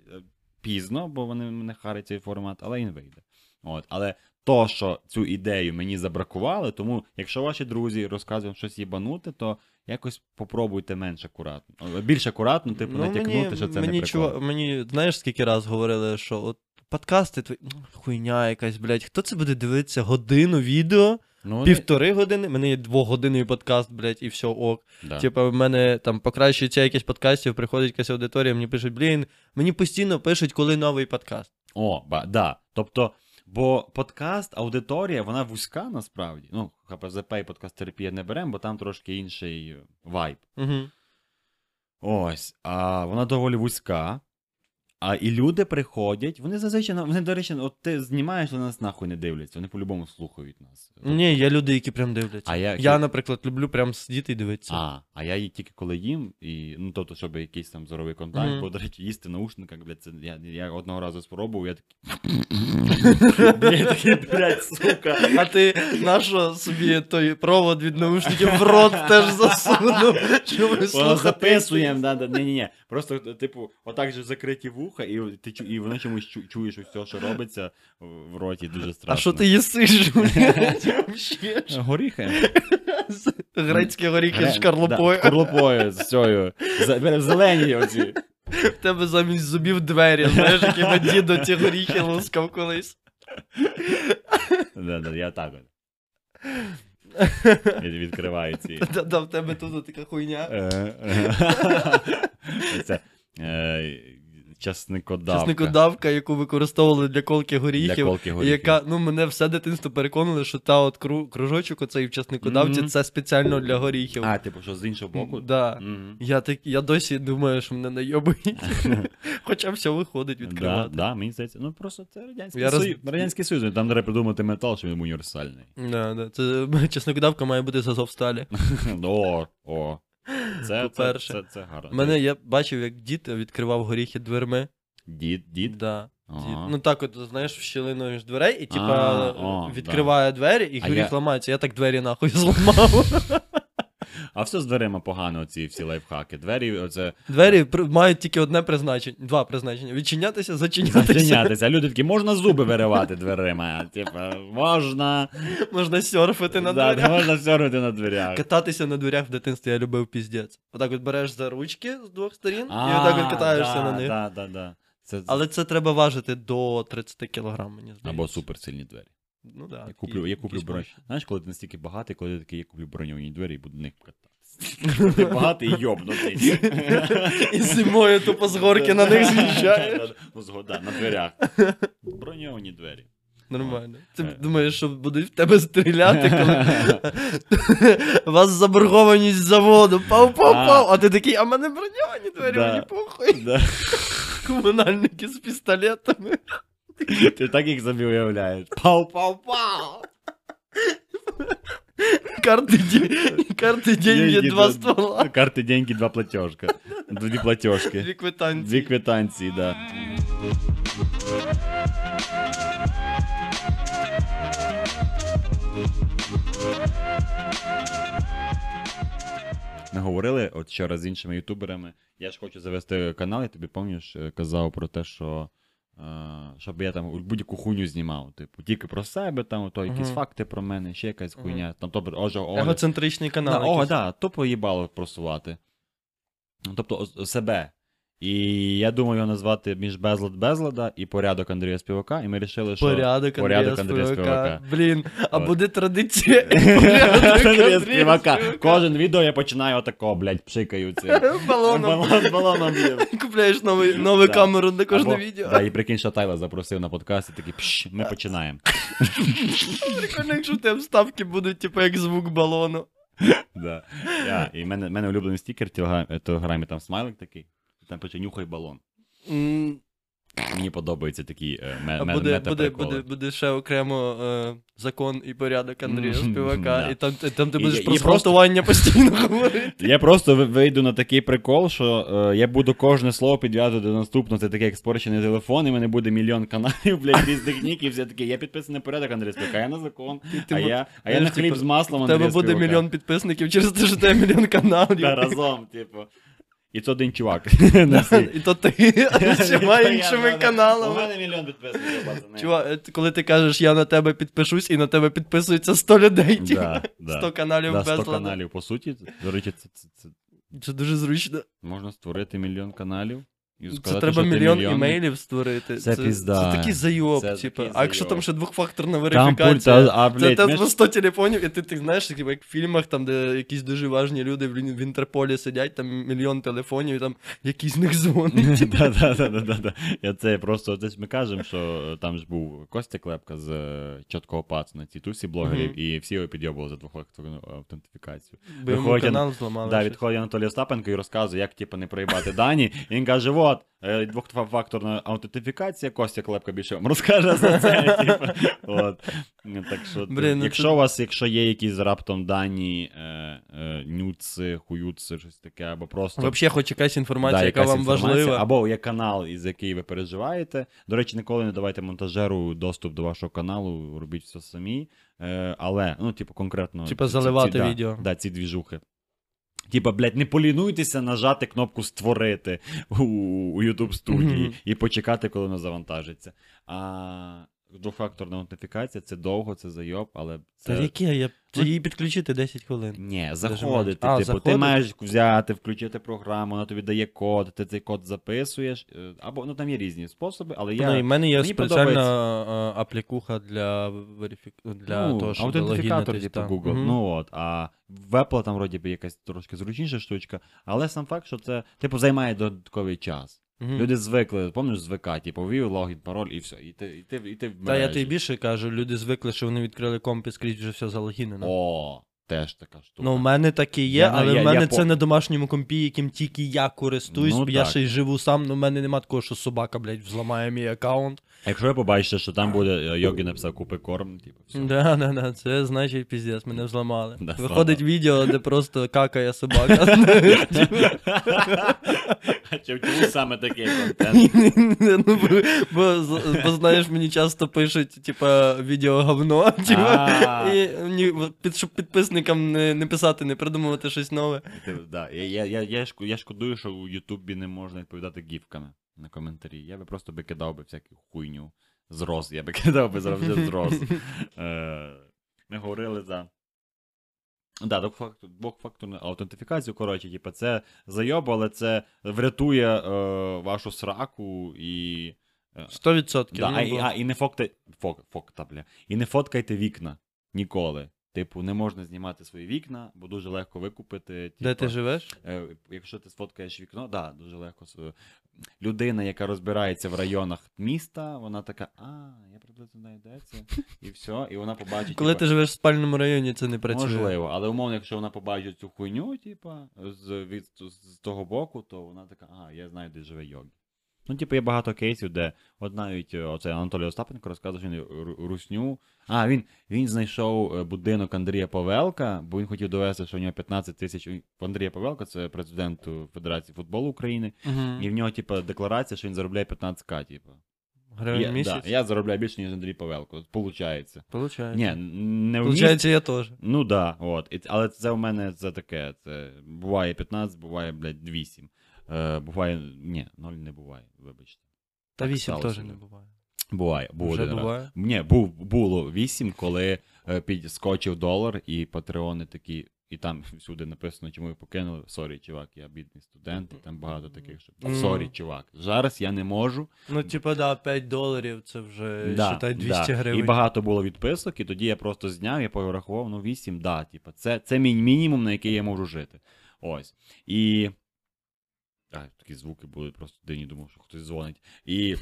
Speaker 1: Пізно, бо вони мене харять цей формат, але він вийде. От. Але то, що цю ідею мені забракували, тому якщо ваші друзі розказують щось їбанути, то якось попробуйте менш акуратно. Більш акуратно, типу, натякнути, що це
Speaker 2: Ну, мені,
Speaker 1: не прикол.
Speaker 2: чува- мені, знаєш, скільки раз говорили, що от подкасти твої, ну, хуйня якась, блядь, хто це буде дивитися годину відео,
Speaker 1: Ну,
Speaker 2: півтори години, в мене є двогодинний подкаст, блядь, і все ок.
Speaker 1: да.
Speaker 2: Типа, в мене там покращується якісь подкастів, приходить якась аудиторія, мені пишуть, блін, мені постійно пишуть, коли новий подкаст.
Speaker 1: О, ба, да. Тобто, бо подкаст, аудиторія, вона вузька насправді. Ну, ХПЗП і подкаст терапія не беремо, бо там трошки інший вайб.
Speaker 2: Угу.
Speaker 1: Ось. А вона доволі вузька. А і люди приходять, вони зазвичай, вони, до речі, от ти знімаєш, вони нас нахуй не дивляться, вони по-любому слухають нас.
Speaker 2: Ні, є люди, які прям дивляться.
Speaker 1: А я-
Speaker 2: я, наприклад, люблю прям сидіти і дивитися.
Speaker 1: А, а я її тільки коли їм, і, ну тобто, щоб якийсь там зоровий контакт,
Speaker 2: Мгм.
Speaker 1: бо, до речі, їсти в наушниках, блядь, це я, я одного разу спробував, я такий. Я такий, блядь, сука.
Speaker 2: А ти нащо собі той провод від наушників в рот теж засунув?
Speaker 1: Записуємо, да, да, ні, ні, ні. Просто, типу, отак же закриті вуха, і ти і воно чомусь чу- чуєш все, що робиться в роті, дуже страшно.
Speaker 2: А що ти їсиш?
Speaker 1: Горіхи.
Speaker 2: Грецькі горіхи з
Speaker 1: Да,
Speaker 2: шкарлупою.
Speaker 1: шкарлупою, з цією. Зелені оці.
Speaker 2: В тебе замість зубів двері, знаєш, якими дідо ті горіхи лускав колись.
Speaker 1: Да, да, я так от. Від- Відкриваю ці.
Speaker 2: Та-да, в тебе тут така хуйня.
Speaker 1: Е, е. Це е, часникодавка.
Speaker 2: Часникодавка, яку використовували для колки
Speaker 1: Для
Speaker 2: горіхів.
Speaker 1: колки горіхів.
Speaker 2: Яка, ну, мене все дитинство переконали, що та от кружочок оцей в часникодавці,
Speaker 1: Мгм.
Speaker 2: це спеціально для горіхів.
Speaker 1: А, типу, що з іншого боку?
Speaker 2: Да.
Speaker 1: Мгм.
Speaker 2: Я, так, я досі думаю, що мене найобують. Хоча все виходить
Speaker 1: Да,
Speaker 2: відкривати.
Speaker 1: да, мені здається. Ну просто це Радянський
Speaker 2: Я роз-
Speaker 1: Союз. Радянський Союз, там треба придумати метал, що він універсальний.
Speaker 2: Да, да. Це часникодавка має бути з Азовсталі.
Speaker 1: О, о. Це, це,
Speaker 2: По-перше.
Speaker 1: це, це гарно.
Speaker 2: Мене я бачив, як дід відкривав горіхи дверми.
Speaker 1: Дід, дід.
Speaker 2: Да.
Speaker 1: Ага.
Speaker 2: Ну так, от, знаєш, в щілину між дверей, і
Speaker 1: А,
Speaker 2: типа
Speaker 1: о,
Speaker 2: відкриває двері, і
Speaker 1: А
Speaker 2: горіх
Speaker 1: я-
Speaker 2: ламається. Я так двері нахуй зламав.
Speaker 1: А все з дверима погано, оці всі лайфхаки. Двері, оце
Speaker 2: Двері мають тільки одне призначення, два призначення: відчинятися, зачинятися.
Speaker 1: зачинятися. Люди такі, можна зуби виривати дверима. Типа, можна.
Speaker 2: Можна серфити на
Speaker 1: Да,
Speaker 2: дверях.
Speaker 1: можна все на дверях.
Speaker 2: Кататися на дверях в дитинстві я любив піздець. Отак от береш за ручки з двох сторін і отак от катаєшся
Speaker 1: да,
Speaker 2: на них.
Speaker 1: Да, да, да. Це,
Speaker 2: Але це треба важити до 30 кг, мені здається.
Speaker 1: Або суперсильні двері.
Speaker 2: Ну, да,
Speaker 1: Я куплю, я куплю броню. Знаєш, коли ти настільки багатий, коли ти такий, я куплю броньовані двері і буду в них кататися. Ти багатий і йобнутий.
Speaker 2: І зимою тупо з горки на них з'їжджаєш.
Speaker 1: Ну, згода, на дверях. Броньовані двері.
Speaker 2: Нормально. Ти
Speaker 1: Е.
Speaker 2: думаєш, що будуть в тебе стріляти, коли вас заборгованість заводу, пау-пау-пау, а ти такий, а мене броньовані двері, мені похуй. Комунальники з пістолетами.
Speaker 1: Ти так їх собі уявляєш. Пау-пау-пау!
Speaker 2: Карти, карти деньги,
Speaker 1: Деньги,
Speaker 2: два ствола.
Speaker 1: Карти, деньги, два платежка. Дві платежки.
Speaker 2: Дві квитанції.
Speaker 1: Дві квитанції, да. Ми говорили от ще раз з іншими ютуберами. Я ж хочу завести канал, я тобі пам'ятаєш, е, казав про те, що. Щоб я там будь-яку хуйню знімав. Типу, тільки про себе, там, то якісь факти про мене, ще якась хуйня. Там, тобто, оже, оже,
Speaker 2: Егоцентричний канал.
Speaker 1: Да, о, да, тупо їбало просувати. Тобто себе. І я думаю його назвати між безлад безлада і порядок Андрія Співака, і ми вирішили, що.
Speaker 2: Порядок Андрія
Speaker 1: Порядок Андрія
Speaker 2: Співака.
Speaker 1: Співака.
Speaker 2: Блін, а
Speaker 1: От.
Speaker 2: буде традиція. Порядок
Speaker 1: Андрія Співака. Кожен відео я починаю отако, блядь, пшикаю цим.
Speaker 2: Балоном.
Speaker 1: Балоном.
Speaker 2: Купляєш новий, нову
Speaker 1: Да.
Speaker 2: камеру на кожне
Speaker 1: Або-
Speaker 2: відео.
Speaker 1: Да, і прикинь, що Тайла запросив на подкаст і такий, пш, ми починаємо.
Speaker 2: Прикольно, якщо в тебе вставки будуть, типу, як звук балону.
Speaker 1: Да. Я, і в мене, мене улюблений стікер в телеграмі, там смайлик такий, там пише нюхай балон. Мені подобаються такі е, ме,
Speaker 2: буде, буде, буде, буде ще окремо е, закон і порядок Андрія Співака, і там, там ти
Speaker 1: І-
Speaker 2: будеш
Speaker 1: і
Speaker 2: про
Speaker 1: просто-
Speaker 2: постійно говорити.
Speaker 1: Я просто вийду на такий прикол, що е, я буду кожне слово підв'язувати до наступного. Це таке як спорчений телефон, і в мене буде мільйон каналів, блядь, різних нік, і все таке. Я підписаний на порядок Андрій Співака, я на закон,
Speaker 2: ти
Speaker 1: а
Speaker 2: мо-
Speaker 1: я, а я на хліб
Speaker 2: типу,
Speaker 1: з маслом
Speaker 2: У
Speaker 1: Андрія
Speaker 2: тебе буде мільйон підписників через те, що тебе мільйон каналів.
Speaker 1: Да, разом, типу. І це один чувак.
Speaker 2: І то ти всіма іншими
Speaker 1: каналами. У мене мільйон підписників.
Speaker 2: Чувак, е, коли ти кажеш, я на тебе підпишусь, і на тебе підписується 100 людей, типу,
Speaker 1: Да, да.
Speaker 2: 100 каналів
Speaker 1: без 100 каналів, по суті. До речі, це Це
Speaker 2: дуже зручно.
Speaker 1: можна створити мільйон каналів. І
Speaker 2: Це треба мільйон імейлів створити.
Speaker 1: Це пізда.
Speaker 2: Це такий зайоб,
Speaker 1: Це
Speaker 2: типу.
Speaker 1: такий
Speaker 2: А якщо там ще двохфакторна
Speaker 1: Там
Speaker 2: верифікація.
Speaker 1: пульта, а,
Speaker 2: Це
Speaker 1: блядь,
Speaker 2: тебе
Speaker 1: ми
Speaker 2: 100 телефонів, і ти, ти знаєш, типу, як в фільмах, там, де якісь дуже важні люди в, в Інтерполі сидять, там мільйон телефонів, і там якийсь з них дзвонить.
Speaker 1: Да, да, да, да, да, да. Я це просто це ж ми кажемо, що там ж був Костя Клепка з е, чіткого пацу на ці тусі блогерів, і всі його підйобували за двохфакторну автентифікацію.
Speaker 2: Бо йому канал зламали. Щось.
Speaker 1: відходить Анатолій Остапенко і розказує, як типу, не проїбати дані. І він каже: от, е, двохфакторна аутентифікація, Костя Клепка більше вам розкаже за це. Типу. От. Так що,
Speaker 2: Блін, ну
Speaker 1: якщо
Speaker 2: це-
Speaker 1: у вас, якщо є якісь раптом дані, е, е, нюци, хуюци, щось таке, або просто.
Speaker 2: Взагалі, хоч якась інформація,
Speaker 1: Да,
Speaker 2: яка
Speaker 1: якась
Speaker 2: вам
Speaker 1: інформація,
Speaker 2: важлива.
Speaker 1: Або є канал, із який ви переживаєте. До речі, ніколи не давайте монтажеру доступ до вашого каналу, робіть все самі. Е, але, ну, типу, конкретно.
Speaker 2: Типа
Speaker 1: ці-
Speaker 2: заливати
Speaker 1: ці, да,
Speaker 2: відео.
Speaker 1: Да, ці двіжухи. Типа, блядь, не полінуйтеся нажати кнопку створити у, YouTube студії і почекати, коли воно завантажиться. А двофакторна аутентифікація це довго, це зайоб, але це.
Speaker 2: Та яке? Я... Це
Speaker 1: Ну,
Speaker 2: її підключити 10 хвилин.
Speaker 1: Ні, заходити.
Speaker 2: А,
Speaker 1: типу,
Speaker 2: заходити?
Speaker 1: ти маєш взяти, включити програму, вона тобі дає код, ти цей код записуєш. е, Або ну там є різні способи, але я.
Speaker 2: Ну, і в мене є спеціальна аплікуха для верифік... для
Speaker 1: ну,
Speaker 2: того, щоб
Speaker 1: аутентифікатор, типу. Google.
Speaker 2: Мгм.
Speaker 1: Ну от, а в Apple там вроді би якась трошки зручніша штучка, але сам факт, що це типу займає додатковий час.
Speaker 2: Мгм.
Speaker 1: Люди звикли, пам'ятаєш, звика, типу, ввів логін, пароль і все. І ти, і ти, і ти в
Speaker 2: Та я
Speaker 1: мережі.
Speaker 2: тобі більше кажу, люди звикли, що вони відкрили комп і скрізь вже все залогінено.
Speaker 1: О, теж така штука.
Speaker 2: Ну, в мене таке є,
Speaker 1: Я-
Speaker 2: але
Speaker 1: я-
Speaker 2: в мене
Speaker 1: я
Speaker 2: це
Speaker 1: по-
Speaker 2: на домашньому компі, яким тільки я користуюсь,
Speaker 1: Ну,
Speaker 2: бо я
Speaker 1: так.
Speaker 2: ще й живу сам, але в мене нема такого, що собака, блядь, взламає мій аккаунт.
Speaker 1: Якщо ви побачите, що там буде е, Йогі написав купи корм, типу, все.
Speaker 2: Да, да, да, це значить піздець, мене взламали.
Speaker 1: Да,
Speaker 2: Виходить відео, де просто какає собака.
Speaker 1: А чому саме такий контент?
Speaker 2: Ну, бо, бо, знаєш, мені часто пишуть, типа, відео говно, типа, і мені, під, щоб підписникам не, не писати, не придумувати щось нове.
Speaker 1: Ти- да, Я, я, я, я, шку- я шкодую, що у Ютубі не можна відповідати гіфками на коментарі. Я би просто би кидав би всяку хуйню з роз. Я би кидав би завжди з роз. Е, Ми говорили за. Да, двохфактор- двохфакторну аутентифікацію, коротше, типу, це зайоб, але це врятує е, вашу сраку і. е,
Speaker 2: 100%.
Speaker 1: Да,
Speaker 2: ну,
Speaker 1: а, і, а, і не фоткайте. Фок, фокта, бля. І не фоткайте вікна. Ніколи. Типу, не можна знімати свої вікна, бо дуже легко викупити.
Speaker 2: Де ти живеш?
Speaker 1: Е, Якщо ти сфоткаєш вікно, да, дуже легко. Людина, яка розбирається в районах міста, вона така, а, я приблизно знаю, де це, і все, і вона побачить.
Speaker 2: Коли
Speaker 1: типа,
Speaker 2: ти живеш в спальному районі, це не працює.
Speaker 1: Можливо, але умовно, якщо вона побачить цю хуйню, типа, з, від, з того боку, то вона така, а, я знаю, де живе Йогі. Ну, типу, є багато кейсів, де от навіть е, оцей Анатолій Остапенко розказує, що він русню. А, він, він знайшов е, будинок Андрія Павелка, бо він хотів довести, що у нього 15 тисяч. Андрія Павелка це президент Федерації футболу України.
Speaker 2: Мгм.
Speaker 1: І в нього, типу, декларація, що він заробляє 15к, типу.
Speaker 2: Гривень
Speaker 1: Я,
Speaker 2: місяць?
Speaker 1: да, я заробляю більше, ніж Андрій Павелко. Получається.
Speaker 2: Получається.
Speaker 1: Ні, не.
Speaker 2: Получається, я теж.
Speaker 1: Ну да, от. Але це в мене це таке. Це буває 15, буває, блядь, 8. Е, буває. Ні, 0 не буває, вибачте.
Speaker 2: Та вісім теж не буває.
Speaker 1: Буває, був
Speaker 2: Вже
Speaker 1: один раз. Ні, був, було 8, коли е, підскочив долар, і патреони такі, і там всюди написано, чому ви покинули. Sorry, чувак, я бідний студент, і там багато таких, що. Sorry, чувак. Зараз я не можу.
Speaker 2: Ну, типа, да, 5 доларів це вже
Speaker 1: Да,
Speaker 2: считай 200
Speaker 1: да.
Speaker 2: гривень.
Speaker 1: І багато було відписок, і тоді я просто зняв, я порахував, ну 8, да, типа, це, це мій мінімум, на який я можу жити. Ось. І. А, такі звуки були просто дивні, думав, що хтось дзвонить. І.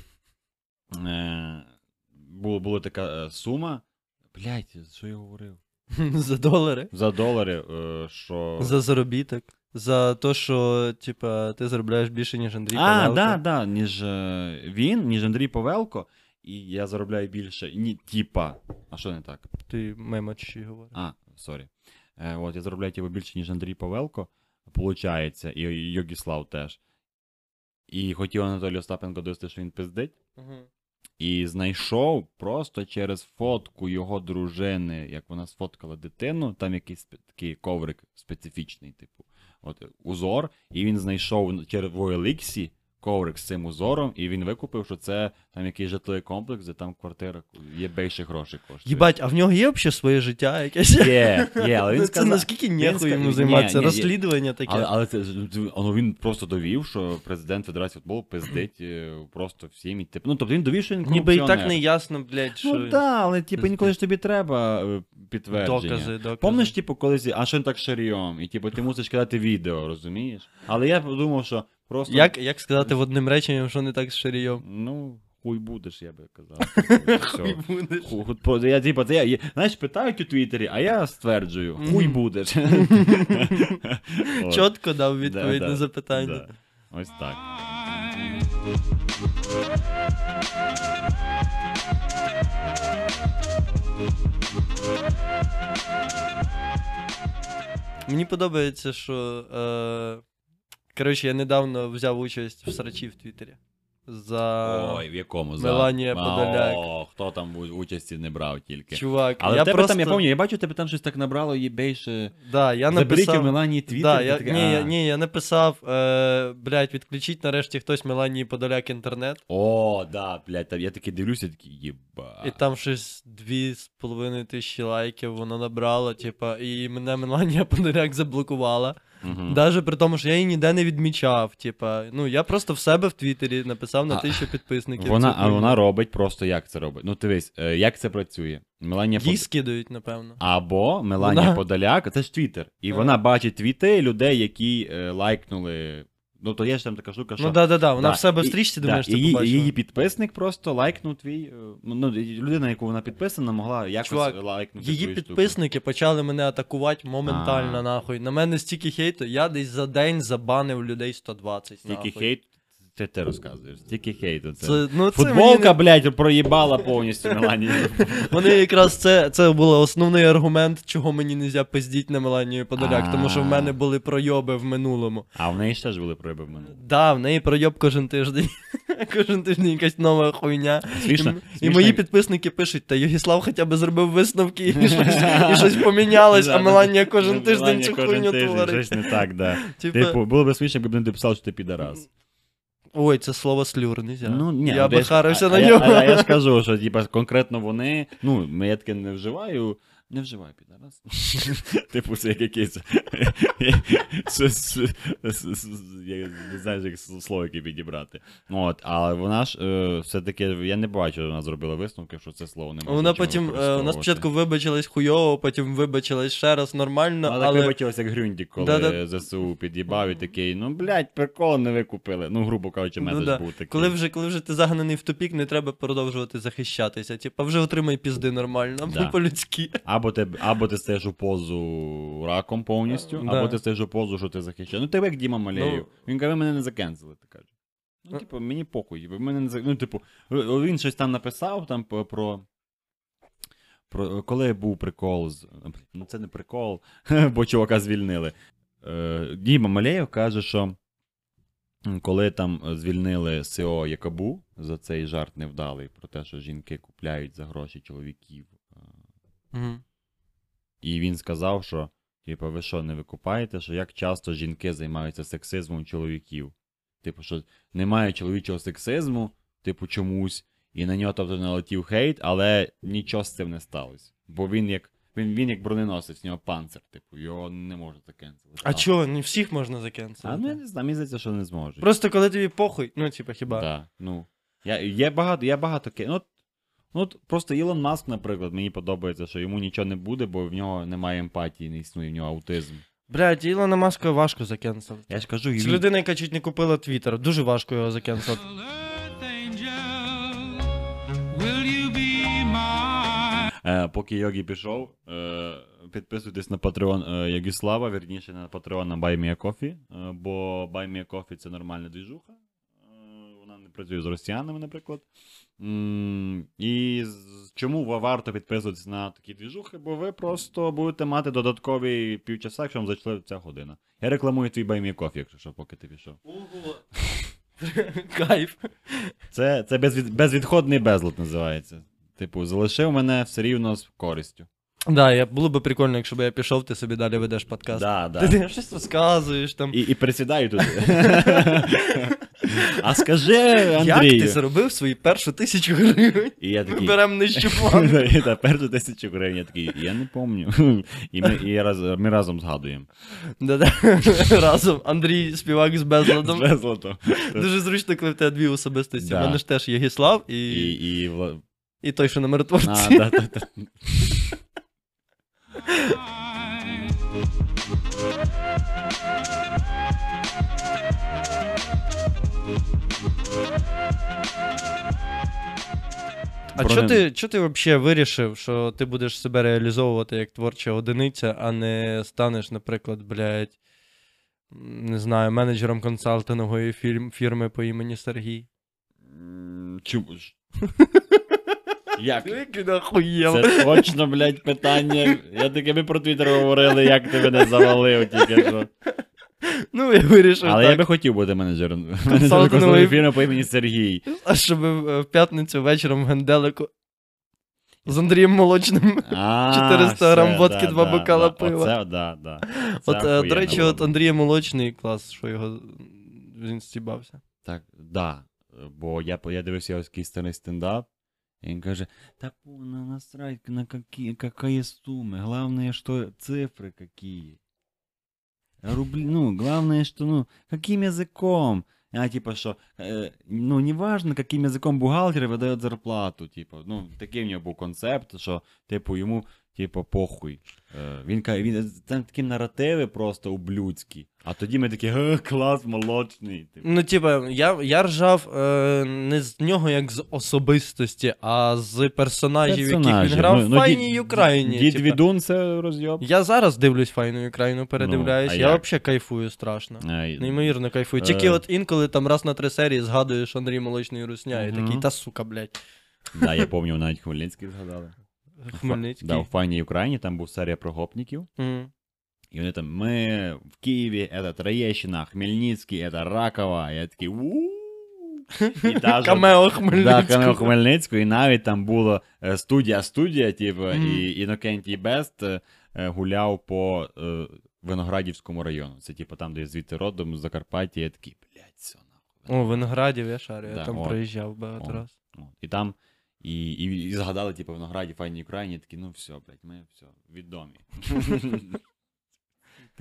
Speaker 1: Е, була, була така е, сума. Блять, що я говорив?
Speaker 2: За долари.
Speaker 1: За долари, е, що.
Speaker 2: За заробіток. За те, що, типа, ти заробляєш більше, ніж Андрій
Speaker 1: а,
Speaker 2: Павелко.
Speaker 1: да, да, ніж е, він, ніж Андрій Павелко, і я заробляю більше. Ні, типа. А що не так?
Speaker 2: Ти мимо чи говориш.
Speaker 1: А, sorry. Е, от, я заробляю типу, більше, ніж Андрій Павелко, получається, і Йогіслав теж. І хотів Анатолій Остапенко довести, що він пиздить.
Speaker 2: Угу.
Speaker 1: І знайшов просто через фотку його дружини, як вона сфоткала дитину, там якийсь такий коврик специфічний, типу, от, узор, і він знайшов через в коврик з цим узором, і він викупив, що це там якийсь житловий комплекс, де там квартира є більше грошей коштує.
Speaker 2: Їбать, а в нього є взагалі своє життя якесь?
Speaker 1: Є, є, але він
Speaker 2: Ну,
Speaker 1: сказав...
Speaker 2: Це наскільки нехуй йому займатися? Розслідування таке.
Speaker 1: Але, але це ну, він просто довів, що президент Федерації футболу пиздить е, просто всім. і, Типу, ну, тобто він довів, що він
Speaker 2: Ніби і так не ясно, блядь, що...
Speaker 1: Ну так, але типу, інколи ж тобі треба е, підтвердження.
Speaker 2: Докази, докази.
Speaker 1: Помниш, типу, колись, а що він так шаріом? І типу, ти мусиш кидати відео, розумієш? Але я подумав, що просто.
Speaker 2: Як, як сказати в одним реченням, що не так з Шарійом?
Speaker 1: Ну, хуй будеш, я би казав.
Speaker 2: Хуй будеш.
Speaker 1: Ху- ху- Я, типу, це я, знаєш, питають у Твіттері, а я стверджую, хуй будеш.
Speaker 2: Чітко дав відповідь на запитання.
Speaker 1: Ось так.
Speaker 2: Мені подобається, що. Е... Коротше, я недавно взяв участь в срачі в Твіттері. За.
Speaker 1: Ой, в якому?
Speaker 2: Меланія
Speaker 1: За-
Speaker 2: Подоляк.
Speaker 1: О, хто там у- участі не брав тільки.
Speaker 2: Чувак,
Speaker 1: Але
Speaker 2: я
Speaker 1: тебе
Speaker 2: просто...
Speaker 1: там, я пам'ятаю, я бачу, тебе там щось так набрало їй більше.
Speaker 2: Да, я
Speaker 1: Заберіть
Speaker 2: написав...
Speaker 1: у Меланії твіттер.
Speaker 2: Да, я, ні, я, ні, я написав, е, блядь, відключіть нарешті хтось Меланії Подоляк інтернет.
Speaker 1: О, да, блядь, там я такий дивлюся, такий, єба.
Speaker 2: І там щось дві з половиною тисячі лайків воно набрало, типа, і мене Меланія Подоляк заблокувала. Даже при тому, що я її ніде не відмічав. Типа, ну я просто в себе в Твіттері написав на тисячу підписників.
Speaker 1: Вона, а вона робить просто як це робить. Ну, дивись, е, як це працює. Меланія
Speaker 2: Їй
Speaker 1: Под...
Speaker 2: скидують, напевно.
Speaker 1: Або Меланія
Speaker 2: Вона-
Speaker 1: Подоляк, це ж Твіттер. І
Speaker 2: а.
Speaker 1: вона бачить твіти людей, які е, лайкнули. Ну, то є ж там така штука, що.
Speaker 2: Ну да, да, да. Вона
Speaker 1: Да,
Speaker 2: в себе в стрічці, думаєш, це
Speaker 1: ти її,
Speaker 2: побачила.
Speaker 1: її підписник просто лайкнув твій. е, Ну, людина, яку вона підписана, могла якось
Speaker 2: Чувак,
Speaker 1: лайкнути.
Speaker 2: Її
Speaker 1: твою штуку.
Speaker 2: підписники почали мене атакувати моментально,
Speaker 1: А.
Speaker 2: нахуй. На мене стільки хейту, я десь за день забанив людей 120.
Speaker 1: Стільки
Speaker 2: нахуй.
Speaker 1: хейт, ти розказуєш. Стільки хейту. Це...
Speaker 2: Це, ну, це
Speaker 1: Футболка,
Speaker 2: мені
Speaker 1: блядь, проїбала повністю Меланії.
Speaker 2: не- Вони якраз це, це був основний аргумент, чого мені не можна пиздіть на Меланію Подоляк, тому що в мене були пройоби в минулому.
Speaker 1: А в неї ще ж були прояви в мене.
Speaker 2: Да, в неї пройоб кожен тиждень. Кожен тиждень якась нова хуйня.
Speaker 1: Смішно.
Speaker 2: І, мої підписники пишуть, та Югіслав хоча б зробив висновки і щось, помінялось, а. Меланія кожен тиждень цю хуйню творить.
Speaker 1: Щось не так, да. Типу, було б смішно, якби не написав, що ти підарас.
Speaker 2: Ой, це слово слюр, нельзя.
Speaker 1: Ну, ні,
Speaker 2: я
Speaker 1: от
Speaker 2: би харився на нього.
Speaker 1: А, я ж кажу, що типа, конкретно вони, ну, я таке не вживаю, Не вживай підарас. Типу, це як якийсь. Я не знаю, як слово яке підібрати. От, але вона ж е, все-таки, я не бачу, що вона зробила висновки, що це слово не можна.
Speaker 2: Вона потім, е, вона спочатку вибачилась хуйово, потім вибачилась ще раз нормально,
Speaker 1: Вона так
Speaker 2: але.
Speaker 1: вибачилася, як Грюндік, коли ЗСУ під'їбав і такий, ну, блядь, прикол не викупили. Ну, грубо кажучи,
Speaker 2: Ну
Speaker 1: меседж
Speaker 2: да.
Speaker 1: був такий.
Speaker 2: Коли вже, коли вже ти загнаний в тупік, не треба продовжувати захищатися. Типа, вже отримай пізди нормально, по-людськи.
Speaker 1: Або ти, або ти стаєш у позу раком повністю,
Speaker 2: Да.
Speaker 1: або ти стаєш у позу, що ти захищаєш. Ну, тебе як Діма Малеєв.
Speaker 2: Ну.
Speaker 1: Він каже, ви мене не закенсили, ти каже. Ну,
Speaker 2: Ну.
Speaker 1: типу, мені похуй. ви Мене не... Ну, типу, він щось там написав там про. Про, коли був прикол з. Ну, це не прикол, бо чувака звільнили. Е, Діма Малеєв каже, що коли там звільнили СО Якабу за цей жарт невдалий про те, що жінки купляють за гроші чоловіків.
Speaker 2: Мгм.
Speaker 1: І він сказав, що, типу, ви що, не викупаєте, що як часто жінки займаються сексизмом чоловіків? Типу, що немає чоловічого сексизму, типу, чомусь, і на нього тобто налетів хейт, але нічого з цим не сталося. Бо він як. Він, він як броненосець, в нього панцир, типу, його не можуть закенселити.
Speaker 2: А чого, не всіх можна закенсити?
Speaker 1: А ну я не знаю, мені здається, що не зможуть.
Speaker 2: Просто коли тобі похуй, ну, типа, хіба.
Speaker 1: Да, ну. Я, є багато, є багато ну, ну, от просто Ілон Маск, наприклад, мені подобається, що йому нічого не буде, бо в нього немає емпатії, не існує, в нього аутизм.
Speaker 2: Блядь, Ілона Маска важко закенселити.
Speaker 1: Я ж кажу,
Speaker 2: Це людина, яка чуть не купила Твіттер. Дуже важко його закенселити.
Speaker 1: Е, поки Йогі пішов, е, підписуйтесь на Patreon е, Йогіслава, вірніше на Patreon на a Coffee, е, бо a Coffee це нормальна двіжуха. Працює з росіянами, наприклад. І чому варто підписуватись на такі двіжухи? Бо ви просто будете мати додаткові півчаса, якщо вам зайшла ця година. Я рекламую твій Me якщо що, поки ти пішов.
Speaker 2: Кайф.
Speaker 1: Це, це безвід, безвідходний безлад називається. Типу, залишив мене все рівно з користю.
Speaker 2: Да, я, було би прикольно, якщо б я пішов, ти собі далі ведеш подкаст.
Speaker 1: Да,
Speaker 2: Ти,
Speaker 1: да.
Speaker 2: ти щось розказуєш там.
Speaker 1: І, і присідаю тут. а скажи,
Speaker 2: Як ти заробив свої першу тисячу гривень?
Speaker 1: І я такий.
Speaker 2: Берем нижчу плану.
Speaker 1: І та першу тисячу гривень, я такий, я не пам'ятаю. І ми, і раз, ми разом згадуємо.
Speaker 2: Да-да. Разом Андрій співак з безладом.
Speaker 1: Безлото.
Speaker 2: Дуже зручно, коли в тебе дві особистості. У
Speaker 1: Да.
Speaker 2: мене ж теж Єгіслав і,
Speaker 1: І,
Speaker 2: і...
Speaker 1: і,
Speaker 2: той, що на миротворці.
Speaker 1: а, да, да, да.
Speaker 2: А чого ти, чо ти взагалі вирішив, що ти будеш себе реалізовувати як творча одиниця, а не станеш, наприклад, блядь, не знаю, менеджером консалтингової фірм, фірми по імені Сергій?
Speaker 1: Чому ж? Як? Це точно, блядь, питання. Я таке ми про Твіттер говорили, як ти мене завалив тільки що.
Speaker 2: Ну, я вирішив
Speaker 1: Але я би хотів бути менеджером. Менеджером консалтингової фірми по імені Сергій.
Speaker 2: А щоб в п'ятницю вечором в Генделику з Андрієм Молочним.
Speaker 1: А,
Speaker 2: 400 грам водки, два бокала пива.
Speaker 1: Оце, да, да.
Speaker 2: От, е, до речі, от
Speaker 1: б.
Speaker 2: Андрія Молочний клас, що його він стібався.
Speaker 1: Так, да. Бо я, я дивився його якийсь старий стендап, і він каже, та на насрать на какие, какие суммы, главное, что цифры какие. Рубли, ну, главное, что, ну, каким языком? А, типа, что, э, ну, неважно, каким языком бухгалтер видає зарплату, типу, ну, такий в нього був концепт, що, типу, йому, типу, похуй. Е, він каже, він, там такі наративи просто ублюдські. А тоді ми такі, «Е, клас, молочний. Типу.
Speaker 2: Ну, типа, я, я ржав е, не з нього як з особистості, а з персонажів, яких він грав
Speaker 1: Ну,
Speaker 2: в
Speaker 1: ну,
Speaker 2: файній
Speaker 1: Дід-
Speaker 2: Україні.
Speaker 1: Дід
Speaker 2: типа.
Speaker 1: Відун це розйоб.
Speaker 2: Я зараз дивлюсь файну Україну, передивляюсь.
Speaker 1: Ну, а
Speaker 2: я
Speaker 1: як?
Speaker 2: взагалі кайфую страшно.
Speaker 1: Ай,
Speaker 2: Неймовірно кайфую.
Speaker 1: Е.
Speaker 2: Тільки от інколи там раз на три серії згадуєш Андрій Молочний Русня, і
Speaker 1: Мгм.
Speaker 2: такий, та сука, блядь.
Speaker 1: Да, я пам'ятаю, навіть Хмельницький згадали.
Speaker 2: Хмельницький.
Speaker 1: Да, у файній Україні там був серія про гопників.
Speaker 2: Мгм.
Speaker 1: І вони там, ми в Києві, це Троєщина, Хмельницький, це Ракова. Я такий у
Speaker 2: Камео
Speaker 1: Да,
Speaker 2: Хмельницького.
Speaker 1: Камео Хмельницького, і навіть там було е, студія-студія, типу,
Speaker 2: Мгм.
Speaker 1: і Інокентій Бест е, гуляв по е, Виноградівському району. Це типу там, де я звідти родом, з Закарпаття, я такий, блядь, все нахуй.
Speaker 2: О, Виноградів, я шарю, я там
Speaker 1: от.
Speaker 2: проїжджав багато
Speaker 1: О.
Speaker 2: раз.
Speaker 1: І там, І, і, і згадали, типу, в награді файній Україні, такі, ну все, блядь, ми все, відомі.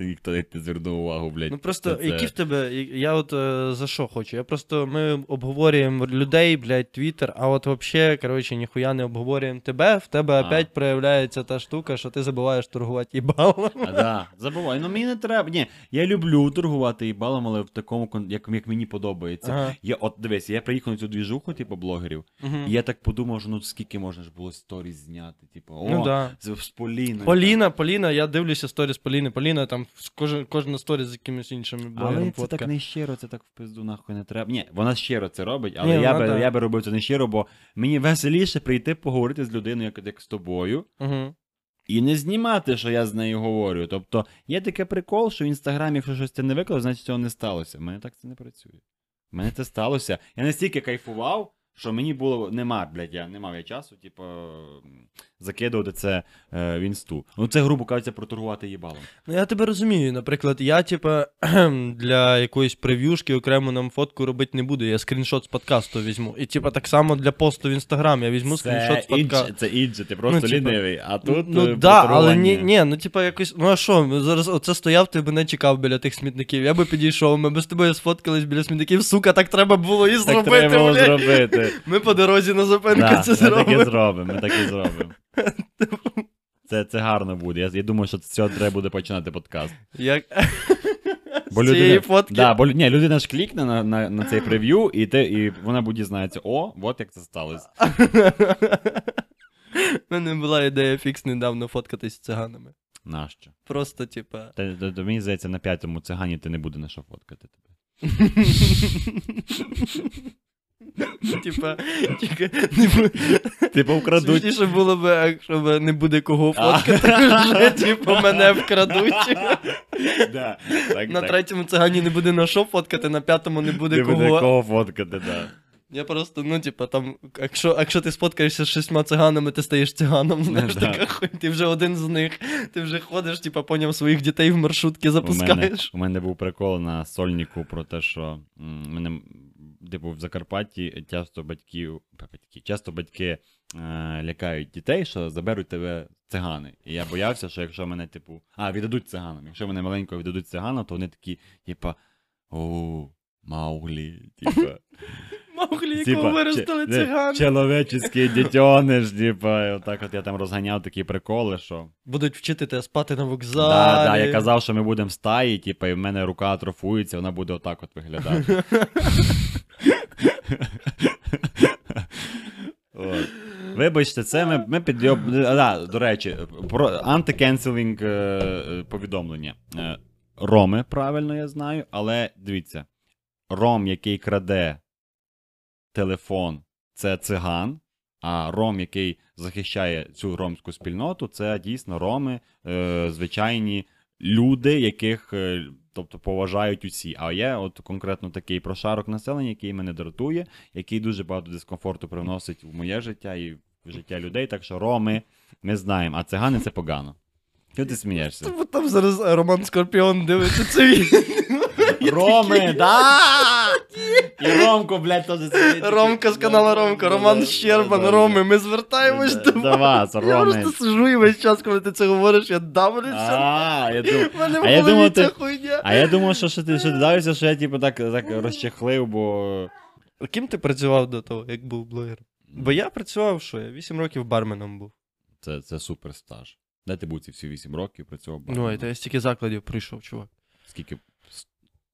Speaker 1: Ніхто не звернув увагу, блядь.
Speaker 2: Ну просто,
Speaker 1: це-
Speaker 2: які в тебе. я- от е, за що хочу? Я просто ми обговорюємо людей, блядь, Твіттер, а от вообще, коротше, ніхуя не обговорюємо тебе. В тебе
Speaker 1: А.
Speaker 2: опять проявляється та штука, що ти забуваєш торгувати їбалом.
Speaker 1: А, да, забувай. Ну мені не треба. Ні, я люблю торгувати їбалом, але в такому, як, як мені подобається.
Speaker 2: Ага.
Speaker 1: Я, от дивись, я приїхав на цю двіжуху, типу, блогерів,
Speaker 2: Мгм.
Speaker 1: і я так подумав, що ну скільки можна ж було сторіс зняти. Типу, о,
Speaker 2: Ну да.
Speaker 1: з, з Поліною.
Speaker 2: Поліна, Поліна, я дивлюся сторіс Поліни. Поліна там кожен, кожна сторіс з якимось іншим
Speaker 1: Але
Speaker 2: блогером
Speaker 1: це
Speaker 2: фотка.
Speaker 1: так не щиро, це так в пизду нахуй не треба. Ні, вона щиро це робить, але
Speaker 2: Ні,
Speaker 1: я,
Speaker 2: вона
Speaker 1: би,
Speaker 2: да.
Speaker 1: я би робив це не щиро, бо мені веселіше прийти поговорити з людиною, як, як з тобою,
Speaker 2: Угу.
Speaker 1: і не знімати, що я з нею говорю. Тобто є таке прикол, що в інстаграмі, якщо щось це не виклав, значить цього не сталося. У мене так це не працює. У мене це сталося. Я настільки кайфував, що мені було нема, блядь, я не мав я часу, типу, закидувати це е, в інсту. Ну це, грубо кажучи, проторгувати їбалом.
Speaker 2: Ну я тебе розумію. Наприклад, я, типа, для якоїсь прев'юшки окремо нам фотку робити не буду. Я скріншот з подкасту візьму. І, типа, так само для посту в інстаграм я візьму скріншот з
Speaker 1: це,
Speaker 2: подкасту.
Speaker 1: це інше, ти просто
Speaker 2: Ну, типа,
Speaker 1: лінивий, а тут.
Speaker 2: ну
Speaker 1: е,
Speaker 2: да, але ні, ні, ну типа якось. Ну а що, зараз оце стояв, ти б не чекав біля тих смітників. Я би підійшов, ми б з тобою сфоткались біля смітників, сука, так треба було і
Speaker 1: Так треба було зробити.
Speaker 2: Ми по дорозі на зупинку
Speaker 1: Да,
Speaker 2: це
Speaker 1: ми так і
Speaker 2: зробимо.
Speaker 1: зробимо, ми так і зробимо. Це, це гарно буде. Я, я думаю, що з цього треба буде починати подкаст.
Speaker 2: Як...
Speaker 1: Бо
Speaker 2: З цієї фотки.
Speaker 1: Да, бо ні, людина ж клікне на, на, на цей прев'ю, і, те, і вона буде дізнається, о, от як це сталося.
Speaker 2: У мене була ідея фікс недавно фоткатись з циганами.
Speaker 1: Нащо?
Speaker 2: Просто, типа.
Speaker 1: Та, та, та мені здається, на п'ятому цигані ти не буде на що фоткати тебе.
Speaker 2: Типа, тільки не
Speaker 1: Типу вкрадуть.
Speaker 2: Смішніше було б, якщо б не буде кого фоткати, вже, типу, мене вкрадуть.
Speaker 1: Да, так,
Speaker 2: На
Speaker 1: так.
Speaker 2: третьому цигані не буде на що фоткати, на п'ятому не буде
Speaker 1: Не буде
Speaker 2: кого.
Speaker 1: кого фоткати, да.
Speaker 2: Я просто, ну, типа, там, якщо, якщо ти споткаєшся з шістьма циганами, ти стаєш циганом, знаєш,
Speaker 1: Да.
Speaker 2: така хуй, ти вже один з них, ти вже ходиш, типа, поняв своїх дітей в маршрутки
Speaker 1: У мене,
Speaker 2: запускаєш.
Speaker 1: у мене був прикол на сольнику про те, що м, мене, типу, в Закарпатті часто батьків, батьки, часто батьки е, лякають дітей, що заберуть тебе цигани. І я боявся, що якщо мене, типу, а, віддадуть циганам. Якщо мене маленько віддадуть циганам, то вони такі, типа, о, Мауглі, типа.
Speaker 2: Мауглі,
Speaker 1: Типа,
Speaker 2: якого виростили цигани.
Speaker 1: Человеческий дитьониш, типа, отак от я там розганяв такі приколи, що.
Speaker 2: Будуть вчити тебе спати на вокзалі.
Speaker 1: Да, да, я казав, що ми будемо в стаї, типу, і в мене рука атрофується, вона буде отак от виглядати. От. Вибачте, це ми, ми підйоб... Да, до речі, про антикенселінг е, е, повідомлення. Е, Роми, правильно я знаю, але дивіться, Ром, який краде телефон, це циган, а Ром, який захищає цю ромську спільноту, це дійсно роми, е, звичайні люди, яких е, тобто, поважають усі. А є от конкретно такий прошарок населення, який мене дратує, який дуже багато дискомфорту привносить в моє життя і в життя людей. Так що роми ми знаємо, а цигани це погано. Чого ти смієшся?
Speaker 2: Там зараз Роман Скорпіон дивиться це.
Speaker 1: Роми, да! І Ромко, блядь, теж сидить.
Speaker 2: Ромка з каналу Ромка, Роман Щербан, Роми, ми звертаємось до
Speaker 1: До вас,
Speaker 2: Я
Speaker 1: Роми.
Speaker 2: просто сижу і весь час, коли ти це говориш, я давлюся.
Speaker 1: А, я думав,
Speaker 2: В мене в
Speaker 1: а я
Speaker 2: голові
Speaker 1: думав,
Speaker 2: ця
Speaker 1: ти-
Speaker 2: хуйня.
Speaker 1: а я думав, що, що ти що ти давився, що я типу так, так розчехлив, бо.
Speaker 2: Ким ти працював до того, як був блогер? Бо я працював, що я 8 років барменом був.
Speaker 1: Це, це супер стаж. Де ти був ці всі 8 років, працював
Speaker 2: Ну, а я стільки закладів прийшов, чувак.
Speaker 1: Скільки?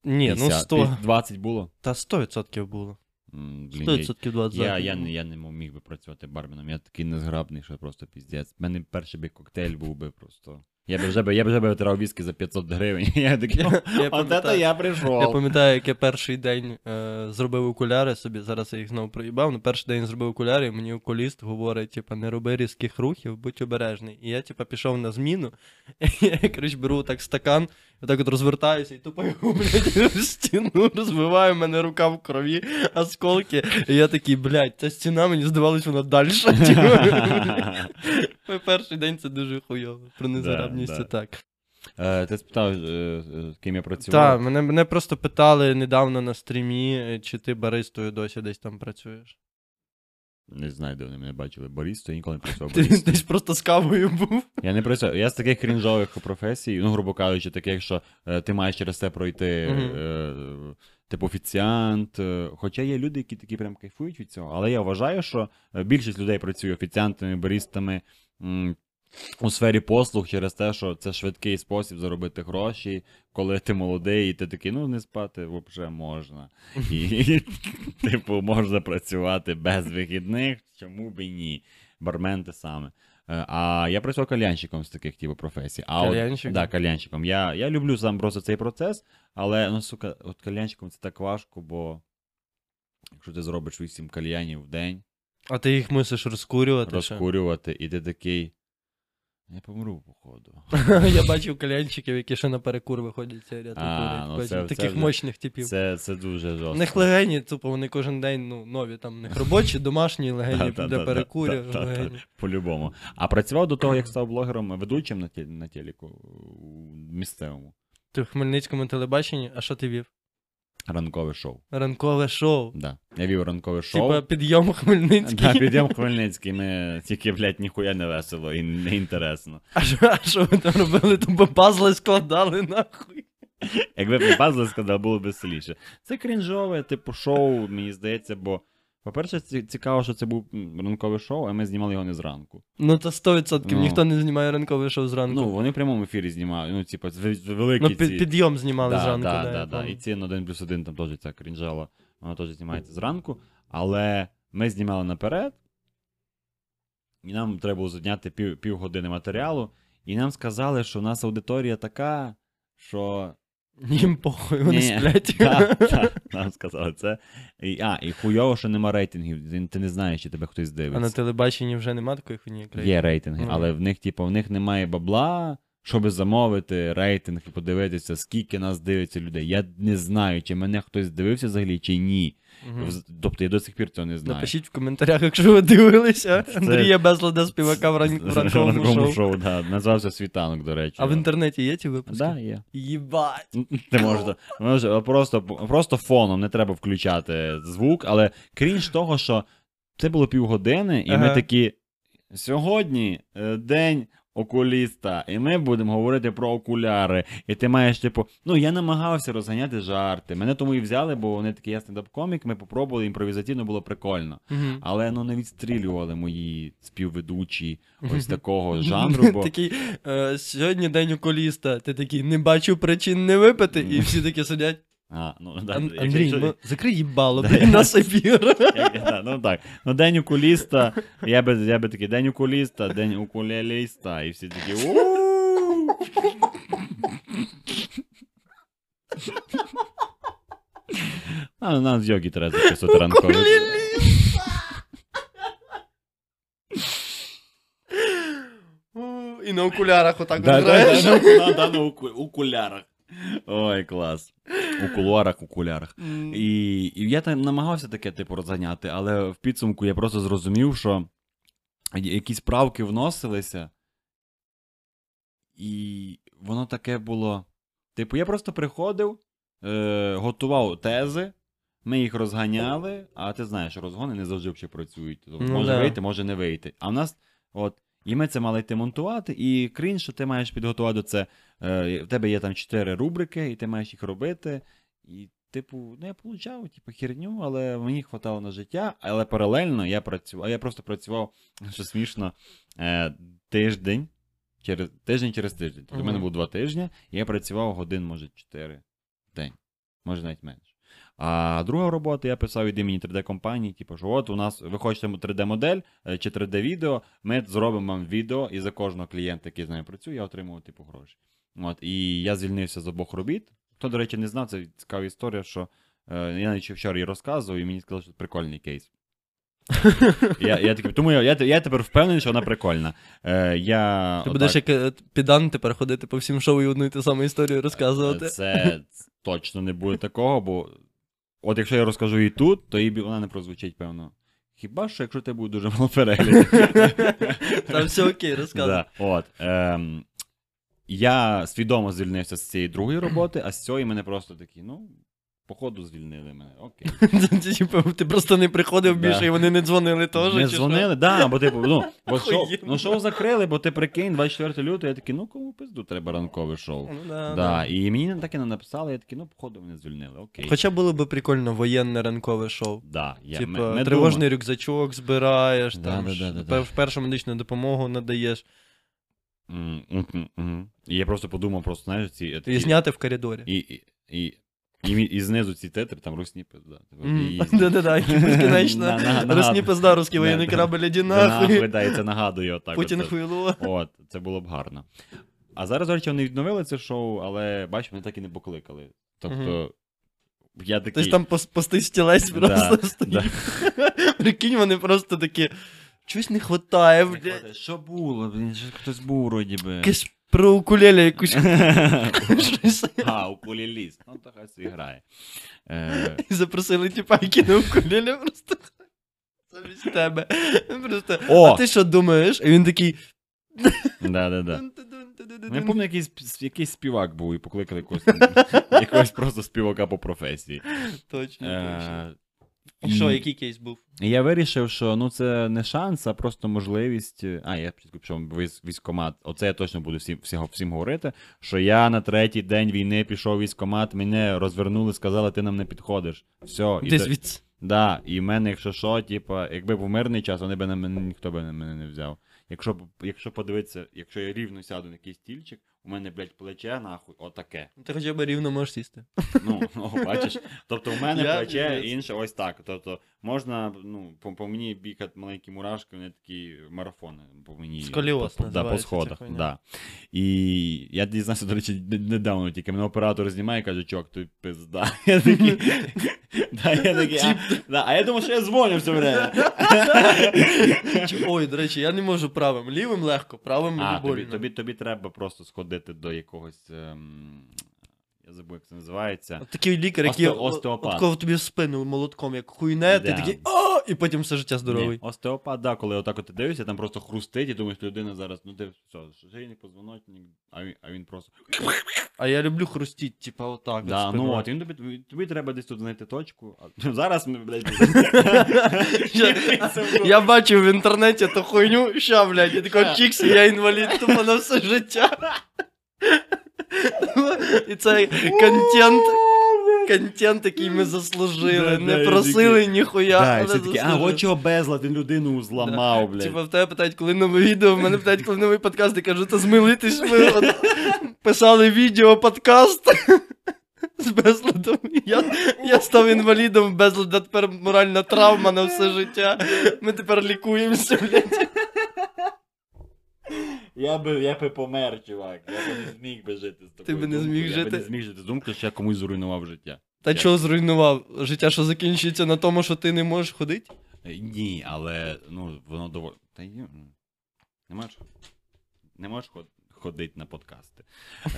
Speaker 2: Ні, ну
Speaker 1: 50?
Speaker 2: 100.
Speaker 1: 20 було?
Speaker 2: Та 100% було.
Speaker 1: М, Блін, я,
Speaker 2: 100% 20
Speaker 1: я, я, не, я не міг би працювати барменом. Я такий незграбний, що просто піздець. У мене перший би коктейль був би просто. Я б вже би, я б вже би витирав віскі за 500 гривень. Я такий, от це я
Speaker 2: Я пам'ятаю, як я перший день е, зробив окуляри собі, зараз я їх знову проїбав, але перший день зробив окуляри, і мені окуліст говорить, типа, не роби різких рухів, будь обережний. І я, типа, пішов на зміну, і я, коротше, беру так стакан, отак от розвертаюся і тупо його, блядь, в стіну розбиваю, в мене рука в крові, осколки. І я такий, блядь, ця стіна, мені здавалось, вона далі. Перший день це дуже хуйово. Про незграбність
Speaker 1: да.
Speaker 2: це так.
Speaker 1: Е, Ти спитав, е, е, з ким я працював?
Speaker 2: Так, мене, мене просто питали недавно на стрімі, е, чи ти баристою досі десь там працюєш.
Speaker 1: Не знаю, де вони мене бачили. Боріс, то я ніколи не працював
Speaker 2: Ти десь просто з кавою був.
Speaker 1: Я не працюю. Я з таких крінжових професій, ну, грубо кажучи, таких, що е, ти маєш через це пройти, е, типу офіціант. е, Хоча є люди, які такі прям кайфують від цього. Але я вважаю, що е, більшість людей працює офіціантами, барістами. У сфері послуг через те, що це швидкий спосіб заробити гроші, коли ти молодий, і ти такий, ну не спати взагалі можна. І, типу, можна працювати без вихідних, чому б і ні. Бармен те саме. А я працював кальянщиком з таких типу професій. А
Speaker 2: Кальянщиком?
Speaker 1: От, да, кальянщиком. Я, я люблю сам просто цей процес, але ну, сука, от кальянщиком це так важко, бо якщо ти зробиш 8 кальянів в день,
Speaker 2: А ти їх мусиш розкурювати. ще.
Speaker 1: розкурювати, і ти такий. Я помру, походу.
Speaker 2: Я бачив кальянчиків, які ще на перекур виходять сигарети
Speaker 1: А, ну це- це
Speaker 2: таких
Speaker 1: вже-
Speaker 2: мощних типів.
Speaker 1: Це, це дуже
Speaker 2: У
Speaker 1: жорстко.
Speaker 2: них легені, тупо вони кожен день ну, нові, там у них робочі, домашні легені для перекурів.
Speaker 1: По-любому. А працював до того, як став блогером, ведучим на, те- на телеку у місцевому.
Speaker 2: Ти в Хмельницькому телебаченні, а що ти вів?
Speaker 1: Ранкове шоу.
Speaker 2: Ранкове шоу.
Speaker 1: Да. Я вів ранкове шоу.
Speaker 2: Типа підйом Хмельницький.
Speaker 1: Да, підйом Хмельницький, ми тільки, блядь, ніхуя не весело і не інтересно.
Speaker 2: А що, а що ви там робили? Тупо пазли складали нахуй.
Speaker 1: Якби пазли складали, було б веселіше. Це крінжове, типу, шоу, мені здається, бо, по-перше, цікаво, що це був ранкове шоу, а ми знімали його не зранку.
Speaker 2: Ну то 100%
Speaker 1: Ну.
Speaker 2: ніхто не знімає ранкове шоу зранку.
Speaker 1: Ну, вони в прямому ефірі знімали, ну, типу, великі
Speaker 2: Ну,
Speaker 1: ці...
Speaker 2: підйом знімали
Speaker 1: да,
Speaker 2: зранку.
Speaker 1: Да,
Speaker 2: да,
Speaker 1: да. І ці на 1 плюс 1 там теж ця крінжала, вона теж знімається зранку. Але ми знімали наперед, і нам треба було зняти пів, півгодини матеріалу, і нам сказали, що в нас аудиторія така, що.
Speaker 2: Їм похуй, вони
Speaker 1: Ні,
Speaker 2: сплять.
Speaker 1: Так, так, нам сказали це. І, а, і хуйово, що нема рейтингів. Ти, ти не знаєш, чи тебе хтось
Speaker 2: А на
Speaker 1: дивиться.
Speaker 2: телебаченні вже нема такої хуйні, як
Speaker 1: Є рейтинги,
Speaker 2: Мгм.
Speaker 1: але в них, типу, в них немає бабла, щоб замовити рейтинг і подивитися, скільки нас дивиться людей. Я не знаю, чи мене хтось дивився взагалі, чи ні. Вз- Тобто я до сих пір цього не знаю.
Speaker 2: Напишіть в коментарях, якщо ви дивилися
Speaker 1: Це-
Speaker 2: Андрія Безлада співака в, ран... в ранковому шоу.
Speaker 1: шоу, да. Назвався Світанок, до речі.
Speaker 2: А в інтернеті є ті випуски?
Speaker 1: Да, є.
Speaker 2: Їбать.
Speaker 1: Ти можеш просто, просто фоном, не треба включати звук, але крінж того, що це було півгодини, і ми такі. Сьогодні е, день окуліста, і ми будемо говорити про окуляри. І ти маєш, типу, ну я намагався розганяти жарти. Мене тому і взяли, бо вони такі я стендап-комік, ми попробували імпровізаційно, було прикольно.
Speaker 2: Мгм.
Speaker 1: Але ну не відстрілювали мої співведучі ось такого жанру. Бо...
Speaker 2: Такий, е, сьогодні день окуліста. Ти такий, не бачу причин не випити, і всі такі сидять.
Speaker 1: А, ну, да,
Speaker 2: Ан-
Speaker 1: якщо-
Speaker 2: Андрій,
Speaker 1: якщо-
Speaker 2: ну закрий їбало,
Speaker 1: Да,
Speaker 2: блін,
Speaker 1: я-
Speaker 2: на ефір.
Speaker 1: Як- да, ну так. Ну, день окуліста, я би, я би такий, день окуліста, день укулеліста, і всі такі. «У-у-у!» А, нам з йоги треба записувати ранковий.
Speaker 2: У, І на окулярах отак
Speaker 1: Да, да,
Speaker 2: граєш.
Speaker 1: да, да, да, на окулярах. Ой, клас. У кулуарах, окулярах.
Speaker 2: М,
Speaker 1: І, і я там намагався таке, типу, розганяти, але в підсумку я просто зрозумів, що якісь правки вносилися, і воно таке було. Типу, я просто приходив, е, готував тези, ми їх розганяли, а ти знаєш, розгони не завжди працюють. Тобто,
Speaker 2: Ну
Speaker 1: може
Speaker 2: да.
Speaker 1: вийти, може не вийти. А в нас, от, і ми це мали йти монтувати, і крінж, що ти маєш підготувати це. Е, в тебе є там чотири рубрики, і ти маєш їх робити. І, типу, ну я получав, типу, херню, але мені хватало на життя. Але паралельно я працював, я просто працював, що смішно, е, тиждень. Через тиждень через тиждень. Тобто в мене було два тижні, і я працював годин, може, чотири в день, може навіть менше. А друга робота я писав від імені 3D-компанії, типу, що от у нас ви хочете 3D-модель е, чи 3D-відео, ми зробимо вам відео, і за кожного клієнта, який з нами працює, я отримую типу гроші. От, і я звільнився з обох робіт. Хто, до речі, не знав, це цікава історія, що е, я навіть вчора її розказував, і мені сказали, що це прикольний кейс. Я, я такий, тому я, я, я тепер впевнений, що вона прикольна. Е, я,
Speaker 2: Ти
Speaker 1: отак-
Speaker 2: будеш як е, підан тепер ходити по всім шоу і одну і ту саму історію розказувати.
Speaker 1: Це точно не буде такого, бо от якщо я розкажу її тут, то їй вона не прозвучить, певно. Хіба що, якщо тебе буде дуже мало переглядів.
Speaker 2: Там все окей, розказуй.
Speaker 1: От, ем, я свідомо звільнився з цієї другої роботи, а з цієї мене просто такі, ну, походу звільнили мене. Окей.
Speaker 2: Ти, типу, просто не приходив більше, і вони не дзвонили теж.
Speaker 1: Не дзвонили, да, бо типу, ну, бо шоу, ну шоу закрили, бо ти прикинь, 24 лютого, я такий, ну кому пизду треба ранкове шоу.
Speaker 2: Ну, да,
Speaker 1: Да, і мені так і не написали, я такий, ну, походу, мене звільнили, окей.
Speaker 2: Хоча було б прикольно воєнне ранкове шоу.
Speaker 1: Да, я,
Speaker 2: Типа, тривожний рюкзачок збираєш, там, першу медичну допомогу надаєш.
Speaker 1: І я просто подумав, просто, знаєш, ці...
Speaker 2: І зняти в коридорі.
Speaker 1: І, і, і, і, знизу ці тетри, там русні пизда. Типу,
Speaker 2: Да-да-да, безкінечно.
Speaker 1: На-
Speaker 2: Росні пизда, русський воєнний корабль, іди нахуй.
Speaker 1: да, і це нагадує отак.
Speaker 2: Путін
Speaker 1: от,
Speaker 2: хуйло.
Speaker 1: От, це було б гарно. А зараз, до речі, вони відновили це шоу, але бач, мене так і не покликали. Тобто, я такий.
Speaker 2: Тобто там пустий стілець просто стоїть. Прикинь, вони просто такі. Чогось не хватає, блядь.
Speaker 1: Що було? Блін, хтось був вроді би.
Speaker 2: Якесь про укулеле якусь.
Speaker 1: А, укулеліст. Ну, то хай собі грає. Е,
Speaker 2: І запросили типа, які на укулеле просто. Замість тебе. Просто. А ти що думаєш? І він такий.
Speaker 1: Да-да-да. Ну, Я пам'ятаю, якийсь, якийсь співак був і покликали якогось, якогось просто співака по професії.
Speaker 2: Точно, точно.
Speaker 1: Е,
Speaker 2: І що, який кейс був?
Speaker 1: І я вирішив, що ну це не шанс, а просто можливість. А, я пішов військкомат. Оце я точно буду всім, всім, всім говорити. Що я на третій день війни пішов військкомат, мене розвернули, сказали, ти нам не підходиш. Все, і,
Speaker 2: Ти
Speaker 1: до-
Speaker 2: звідси.
Speaker 1: да, і в мене, якщо що, типа, якби був мирний час, вони б на мене ніхто б на мене не взяв. Якщо, б- якщо подивитися, якщо я рівно сяду на якийсь стільчик, у мене, блядь, плече нахуй, отаке.
Speaker 2: Ти хоча б рівно можеш сісти.
Speaker 1: Ну, ну бачиш. Тобто у мене
Speaker 2: Я
Speaker 1: плече інше ось так. Тобто можна, ну, по, по мені бігати маленькі мурашки, вони такі марафони. По мені,
Speaker 2: Сколіоз
Speaker 1: по, да, по сходах. Да. І я дізнався, до речі, недавно тільки мене оператор знімає і каже, чок, ти пизда. Я такий, да, я такий, а, да, а я думав, що я дзвоню все время.
Speaker 2: Ой, до речі, я не можу правим. Лівим легко, правим
Speaker 1: А, тобі,
Speaker 2: больно.
Speaker 1: тобі, тобі треба просто сходити до якогось. Ем, я забув, як це називається.
Speaker 2: От такий лікар, який
Speaker 1: Осте- остеопат.
Speaker 2: от тобі в спину молотком, як хуйне, ти такий о, і потім все життя здоровий.
Speaker 1: Ні, остеопат, да, коли отак от ти дивишся, там просто хрустить, і думаєш, людина зараз, ну ти все, шийник, позвоночник, а він, а він просто.
Speaker 2: А я люблю хрустіть, типа отак.
Speaker 1: Да,
Speaker 2: от
Speaker 1: ну от, він тобі, тобі треба десь тут знайти точку. А, зараз ми, блядь,
Speaker 2: Я, я бачив в інтернеті ту хуйню, ща, блядь, я такий чікс, я інвалід тупо на все життя. І це контент, контент, який ми заслужили.
Speaker 1: Да,
Speaker 2: Не
Speaker 1: да,
Speaker 2: просили ніхуя,
Speaker 1: Да,
Speaker 2: але
Speaker 1: такі, а от чого безлад, він людину зламав, блядь.
Speaker 2: Типа в тебе питають, коли нове відео, в мене питають, коли новий подкаст, я кажу, та змилитись ми от, писали відео, подкаст. З безладом. Я, я став інвалідом, безлада тепер моральна травма на все життя. Ми тепер лікуємося, блядь.
Speaker 1: Я би, я би помер, чувак. Я би не зміг би жити з такою
Speaker 2: би не зміг
Speaker 1: Я би не зміг жити з думкою, що я комусь зруйнував життя.
Speaker 2: Та
Speaker 1: Я-
Speaker 2: чого зруйнував? Життя, що закінчується на тому, що ти не можеш ходити?
Speaker 1: Е, Ні, але ну, воно доволі. Та й ні, не можеш. Не можеш ход... ходити на подкасти.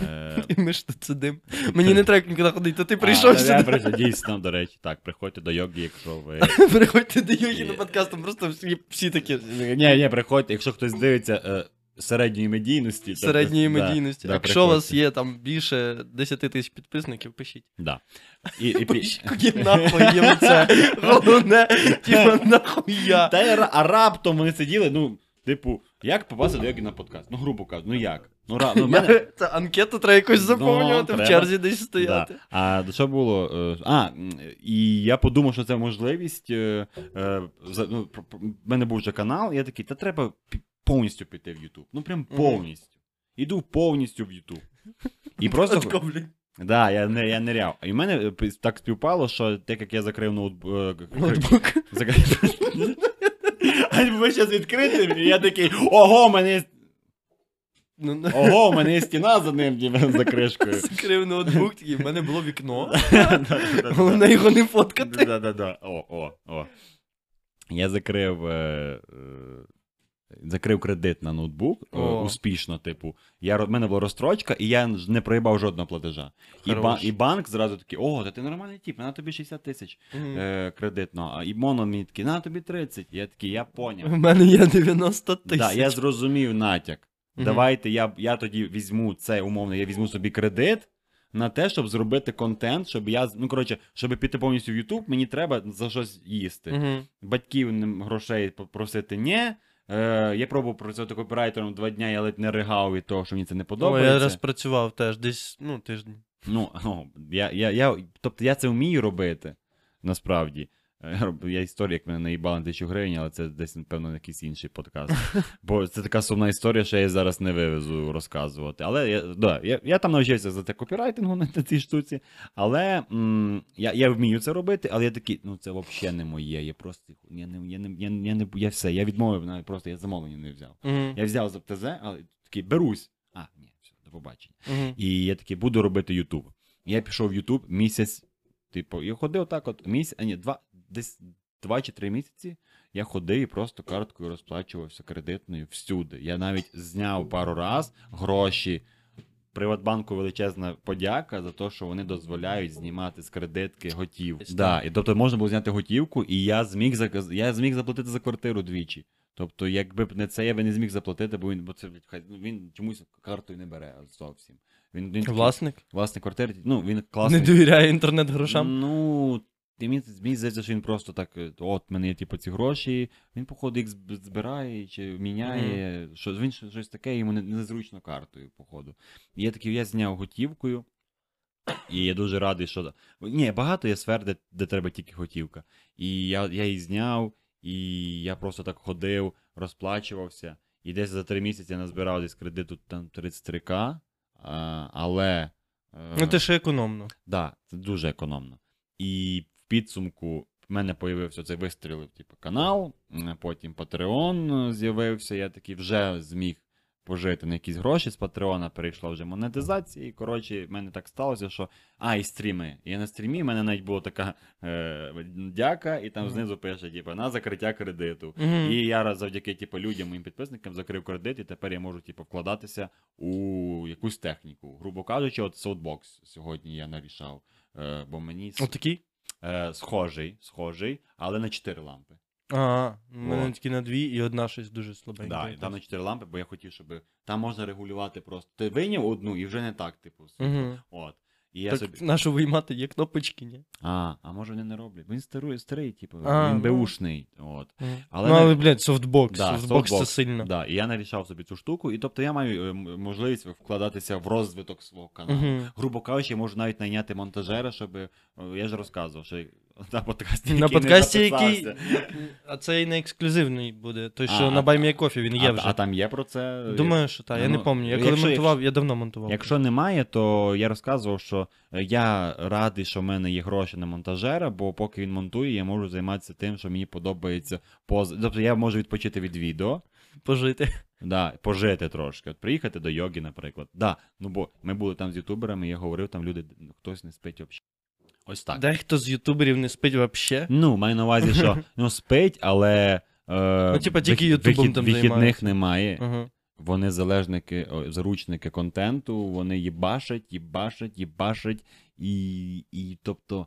Speaker 1: Е,
Speaker 2: І ми ж тут сидимо. Мені не треба нікуди ходити, то ти прийшов
Speaker 1: а, Я прийшов, дійсно, до речі, так, приходьте до йоги, якщо ви.
Speaker 2: Приходьте до йоги на подкаст, там просто всі, всі такі.
Speaker 1: Ні, ні, приходьте, якщо хтось дивиться е, середньої медійності. тобто,
Speaker 2: Середньої
Speaker 1: да,
Speaker 2: медійності.
Speaker 1: да,
Speaker 2: Якщо у вас є там більше 10 тисяч підписників, пишіть.
Speaker 1: Да. І, і,
Speaker 2: Пишіть, нахуй їм це. Головне, типа, нахуя.
Speaker 1: Та й а раптом вони сиділи, ну, типу, як попасти до йоги на подкаст? Ну, грубо кажучи, ну як? Ну, ра... ну мене...
Speaker 2: Це анкету треба якось заповнювати, в
Speaker 1: треба.
Speaker 2: черзі десь стояти.
Speaker 1: Да. А що було? Е, А, і я подумав, що це можливість. е, е, Ну, про- в мене був вже канал, і я такий, та треба повністю піти в YouTube. Ну прям повністю. Іду повністю в YouTube. І просто. Да, я не я ниряв. І в мене е, так співпало, що так як я закрив ноутбук.
Speaker 2: Ноутбук.
Speaker 1: А ви зараз відкрити, і я такий, ого, мене Ого, у мене є стіна за ним, за кришкою.
Speaker 2: Закрив ноутбук, такий, в мене було вікно. Головне його не фоткати.
Speaker 1: Да-да-да. О, о, о. Я закрив. Закрив кредит на ноутбук е,
Speaker 2: О.
Speaker 1: успішно, типу. Я, в мене була розстрочка, і я не проїбав жодного платежа. І, ба, і банк зразу такий, о, та ти нормальний тип, на тобі 60 тисяч
Speaker 2: Мгм.
Speaker 1: е, кредитно. А і моно мені такий, на тобі 30. Я такий, я поняв.
Speaker 2: У мене є 90 тисяч.
Speaker 1: Да, я зрозумів натяк. Давайте я, я тоді візьму це умовно, я візьму собі кредит на те, щоб зробити контент, щоб я. Ну, коротше, щоб піти повністю в YouTube, мені треба за щось їсти.
Speaker 2: Угу.
Speaker 1: Батьків грошей попросити ні. Е, я пробував працювати копірайтером два дня, я ледь не ригав від того, що мені це не
Speaker 2: О,
Speaker 1: подобається.
Speaker 2: я раз працював теж десь, ну, тиждень.
Speaker 1: Ну, ну я, я, я, тобто я це вмію робити, насправді. Е, Я як мене наїбали на тисячу гривень, але це десь, напевно, якийсь інший подкаст. Бо це така сумна історія, що я її зараз не вивезу розказувати. Але я, да, я, я там навчився за те копірайтингу на, цій штуці. Але м, я, я вмію це робити, але я такий, ну це взагалі не моє. Я просто я не, я не, я, не- я, не, я все, я відмовив, навіть просто я замовлення не взяв.
Speaker 2: Угу.
Speaker 1: Я взяв за ТЗ, але такий берусь. А, ні, все, до побачення.
Speaker 2: Угу.
Speaker 1: І я такий буду робити Ютуб. Я пішов в Ютуб місяць, типу, і ходив так от місяць, а ні, два, десь два чи три місяці. Я ходив і просто карткою розплачувався кредитною всюди. Я навіть зняв пару раз гроші. Приватбанку величезна подяка за те, що вони дозволяють знімати з кредитки готівку. Да, і тобто можна було зняти готівку, і я зміг заказ... я зміг заплатити за квартиру двічі. Тобто, якби б не це, я би не зміг заплатити, бо він, бо це ну, він чомусь картою не бере зовсім. Він, він такий-
Speaker 2: Власник?
Speaker 1: власник квартири, ну він класний.
Speaker 2: Не довіряє інтернет-грошам.
Speaker 1: Ну, ти мені, мені здається, що він просто так, е, от в мене є типу ці гроші, він, походу, їх збирає чи міняє. Що, він щось таке, йому незручно картою, походу. І я такий, я зняв готівкою. І я дуже радий, що. Ні, багато є сфер, де, де треба тільки готівка. І я, я її зняв, і я просто так ходив, розплачувався. І десь за три місяці я назбирав десь кредиту там 33к. Але. е,
Speaker 2: Ну, ти ще економно.
Speaker 1: Да, це дуже економно. І підсумку в мене появився цей вистрілив, типу, канал, потім Patreon з'явився. Я такий вже зміг пожити на якісь гроші з Патреона, перейшла вже монетизація. І коротше, в мене так сталося, що. А, і стріми. І на стрімі в мене навіть була така е, дяка, і там
Speaker 2: Мгм.
Speaker 1: знизу пише, типу, на закриття кредиту.
Speaker 2: Угу.
Speaker 1: І я раз завдяки типу, людям, моїм підписникам закрив кредит, і тепер я можу типу, вкладатися у якусь техніку. Грубо кажучи, от Soundbox сьогодні я нарішав. Е, бо мені
Speaker 2: Отакий?
Speaker 1: Е, схожий, схожий, але на 4 лампи.
Speaker 2: Ага, у мене тільки на дві, і одна щось дуже слабенька.
Speaker 1: Да, і там на 4 лампи, бо я хотів, щоб там можна регулювати просто. Ти вийняв одну і вже не так, типу. світло.
Speaker 2: Мгм.
Speaker 1: От. І я
Speaker 2: Так
Speaker 1: собі.
Speaker 2: нашу виймати є кнопочки, ні?
Speaker 1: А, а може вони не роблять? Він старий, старий, типу,
Speaker 2: А,
Speaker 1: він
Speaker 2: ну.
Speaker 1: беушний. От.
Speaker 2: Але
Speaker 1: Але
Speaker 2: ну, але, блядь, софтбокс.
Speaker 1: Да,
Speaker 2: софтбокс це сильно.
Speaker 1: Да, і я нарішав собі цю штуку, і тобто я маю е, можливість вкладатися в розвиток свого каналу.
Speaker 2: Угу.
Speaker 1: Грубо кажучи, я можу навіть найняти монтажера, щоб. е, Я ж розказував, що на подкасті.
Speaker 2: На
Speaker 1: який не
Speaker 2: який. А це і не ексклюзивний буде. Той, що на
Speaker 1: а-
Speaker 2: Me a Coffee, він є
Speaker 1: а,
Speaker 2: вже.
Speaker 1: а там є про це.
Speaker 2: Думаю, що так. Я не
Speaker 1: Ну,
Speaker 2: пам'ятаю. Я коли
Speaker 1: якщо-
Speaker 2: монтував, я давно монтував.
Speaker 1: Якщо немає, то я розказував, що я радий, що в мене є гроші на монтажера, бо поки він монтує, я можу займатися тим, що мені подобається поза. Тобто я можу відпочити від відео.
Speaker 2: Пожити.
Speaker 1: Да, пожити трошки. От приїхати до йоги, наприклад. Да, ну бо ми були там з ютуберами, я говорив, там люди, ну, хтось не спить взагалі. Ось так.
Speaker 2: Дехто з ютуберів не спить взагалі.
Speaker 1: Ну, маю на увазі, що ну, спить, але. Е,
Speaker 2: Ну, типа, тільки
Speaker 1: вихід-
Speaker 2: Ютубом там
Speaker 1: Вихідних немає.
Speaker 2: Ага.
Speaker 1: Вони залежники, о, заручники контенту, вони їбашать, їбашать, їбашать. І, і тобто.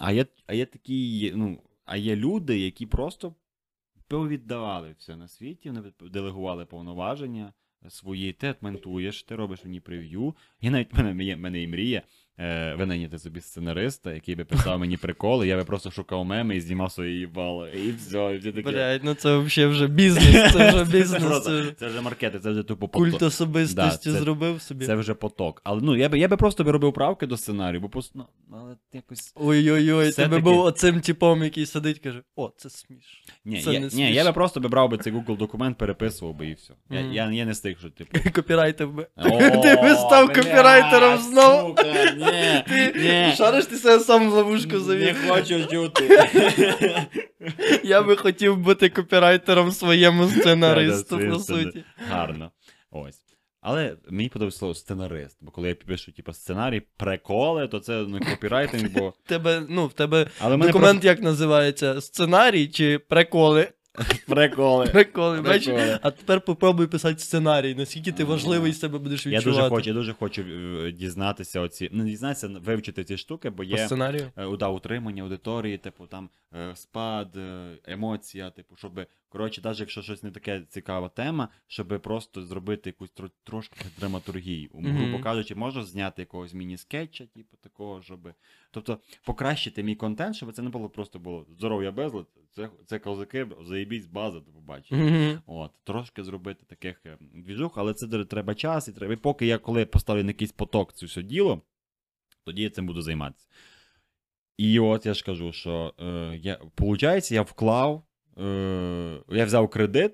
Speaker 1: А є, а є такі, ну, а є люди, які просто повіддавали все на світі, вони делегували повноваження свої, ти монтуєш, ти робиш мені прев'ю. І навіть в мене мене і мрія. Е, винайняти собі сценариста, який би писав мені приколи, я би просто шукав меми і знімав свої їбало. І все, і все таке.
Speaker 2: Блядь, ну це взагалі вже бізнес. Це вже бізнес. Це
Speaker 1: це вже маркети, це вже тупо
Speaker 2: культ особистості
Speaker 1: Да, це-
Speaker 2: зробив собі.
Speaker 1: Це вже поток. Але ну я би я би просто би робив правки до сценарію, бо просто ну, але якось.
Speaker 2: Ой-ой-ой, тебе
Speaker 1: таки-
Speaker 2: був оцим типом, який сидить, каже: о, це сміш.
Speaker 1: Ні,
Speaker 2: Це
Speaker 1: я,
Speaker 2: не
Speaker 1: ні, я би просто би брав би цей Google документ, переписував би і все. Я,
Speaker 2: Мгм.
Speaker 1: я, я не з тих, що типу.
Speaker 2: Копірайтер би. Ти би став копірайтером знов.
Speaker 1: сука, Ні, ні.
Speaker 2: Шариш ти себе сам в ловушку
Speaker 1: Не хочу чути.
Speaker 2: Я би хотів бути копірайтером своєму сценаристу, по суті.
Speaker 1: Гарно. Ось. Але мені подобається слово сценарист, бо коли я пишу типу, сценарій, приколи, то це не копірайтинг, бо.
Speaker 2: Тебе, ну, в тебе
Speaker 1: Але
Speaker 2: документ як називається? Сценарій чи приколи?
Speaker 1: приколи.
Speaker 2: Приколи, бачиш?
Speaker 1: Приколи.
Speaker 2: А тепер попробуй писати сценарій, наскільки ти важливий з себе будеш
Speaker 1: Я дуже хочу, я дуже хочу е, дізнатися оці, не дізнатися, вивчити ці штуки, бо
Speaker 2: По сценарію?
Speaker 1: е, да, утримання аудиторії, типу там е, спад, е, емоція, типу, щоб Коротше, навіть якщо щось не таке цікава тема, щоб просто зробити якусь тро- трошки драматургії.
Speaker 2: Мгм.
Speaker 1: Грубо кажучи, можна зняти якогось міні-скетча, типу такого, щоб. Тобто покращити мій контент, щоб це не було просто було здоров'я безлад, це, це козаки, заєбісь, база, до побачення.
Speaker 2: Мгм.
Speaker 1: От, трошки зробити таких е, двіжух, але це треба час, і треба. І поки я коли поставлю на якийсь поток це все діло, тоді я цим буду займатися. І от я ж кажу, що е, я, виходить, я вклав, е, я взяв кредит,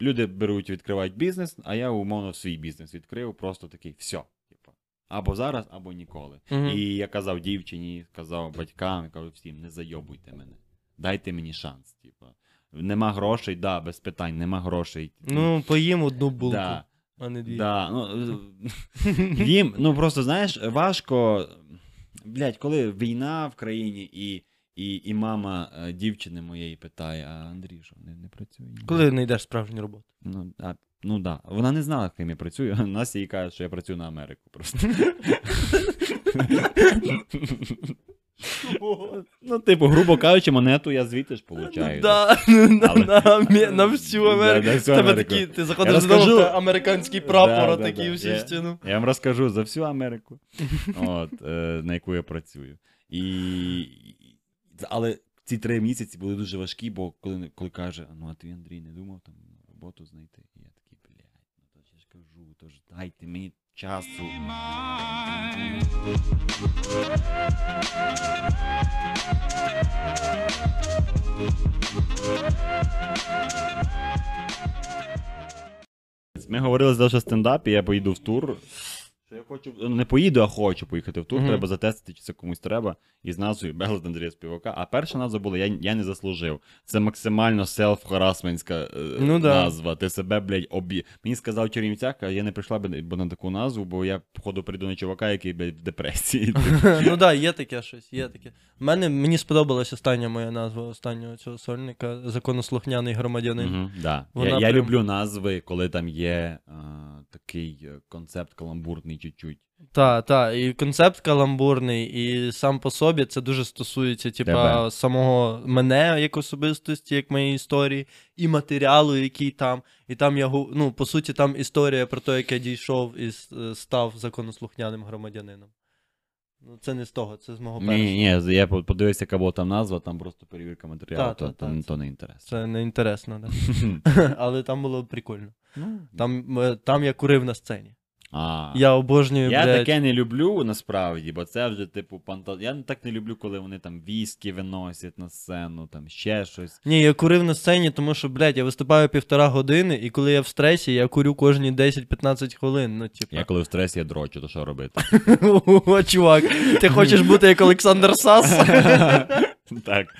Speaker 1: люди беруть, відкривають бізнес, а я умовно свій бізнес відкрив, просто такий, все. Типу, або зараз, або ніколи.
Speaker 2: Мгм.
Speaker 1: І я казав дівчині, казав батькам, кажу всім, не зайобуйте мене. Дайте мені шанс. Типу. Нема грошей, да, без питань, нема грошей.
Speaker 2: Ну, поїм одну булку,
Speaker 1: да,
Speaker 2: а не дві.
Speaker 1: да, ну, їм, ну просто знаєш, важко. Блять, коли війна в країні і, і, і мама е, дівчини моєї питає, а Андрій, що не, не працює?
Speaker 2: Коли не йдеш справжню роботу.
Speaker 1: Ну, а, ну да. Вона не знала, ким я працюю. Настя їй каже, що я працюю на Америку просто. ну, типу, грубо кажучи, монету я звідти ж получаю.
Speaker 2: Да, на, всю
Speaker 1: Да,
Speaker 2: Америку.
Speaker 1: на всю Америку.
Speaker 2: такі, ти заходиш в американський прапор, всю
Speaker 1: Я-
Speaker 2: стіну.
Speaker 1: Я вам розкажу за всю Америку, е, на яку я працюю. І... Але ці три місяці були дуже важкі, бо коли, коли каже, ну а ти, Андрій, не думав там роботу знайти. І я такий, блядь, ну то я ж кажу, то ж дайте мені часу. Ми говорили за стендап, і я поїду в тур. Що я хочу, не поїду, а хочу поїхати в тур.
Speaker 2: Мгм.
Speaker 1: Треба затестити, чи це комусь треба. І з назвою Белот Андрія Співака. А перша назва була я, я не заслужив. Це максимально селф-харасментська е,
Speaker 2: Ну да.
Speaker 1: назва. Ти себе, блядь, обі. Мені сказав Чернівцяк, а я не прийшла б на таку назву, бо я, походу, прийду на чувака, який, блядь, в депресії.
Speaker 2: ну так, є таке щось, є таке. Мене, мені сподобалась остання моя назва останнього цього сольника законослухняний громадянин.
Speaker 1: Да. Я, люблю назви, коли там є такий е, концепт каламбурний чуть-чуть.
Speaker 2: Так, так, і концепт каламбурний, і сам по собі це дуже стосується, типа, самого мене як особистості, як моєї історії, і матеріалу, який там. І там я ну, по суті, там історія про те, як я дійшов і е, став законослухняним громадянином. Ну, це не з того, це з мого першого.
Speaker 1: Ні, ні, я подивився, яка була там назва, там просто перевірка матеріалу,
Speaker 2: Та,
Speaker 1: то,
Speaker 2: та,
Speaker 1: то,
Speaker 2: та,
Speaker 1: то,
Speaker 2: це-
Speaker 1: не інтересно.
Speaker 2: Це не інтересно, да. але там було прикольно.
Speaker 1: Ну,
Speaker 2: Там, е, там я курив на сцені.
Speaker 1: А,
Speaker 2: Я обожнюю,
Speaker 1: я
Speaker 2: блядь.
Speaker 1: таке не люблю насправді, бо це вже типу панта. Я так не люблю, коли вони там віскі виносять на сцену, там ще щось.
Speaker 2: Ні, я курив на сцені, тому що, блядь, я виступаю півтора години, і коли я в стресі, я курю кожні 10-15 хвилин. Ну, типа.
Speaker 1: Я коли в стресі я дрочу, то що робити?
Speaker 2: О, чувак, ти хочеш бути як Олександр Сас?
Speaker 1: Так.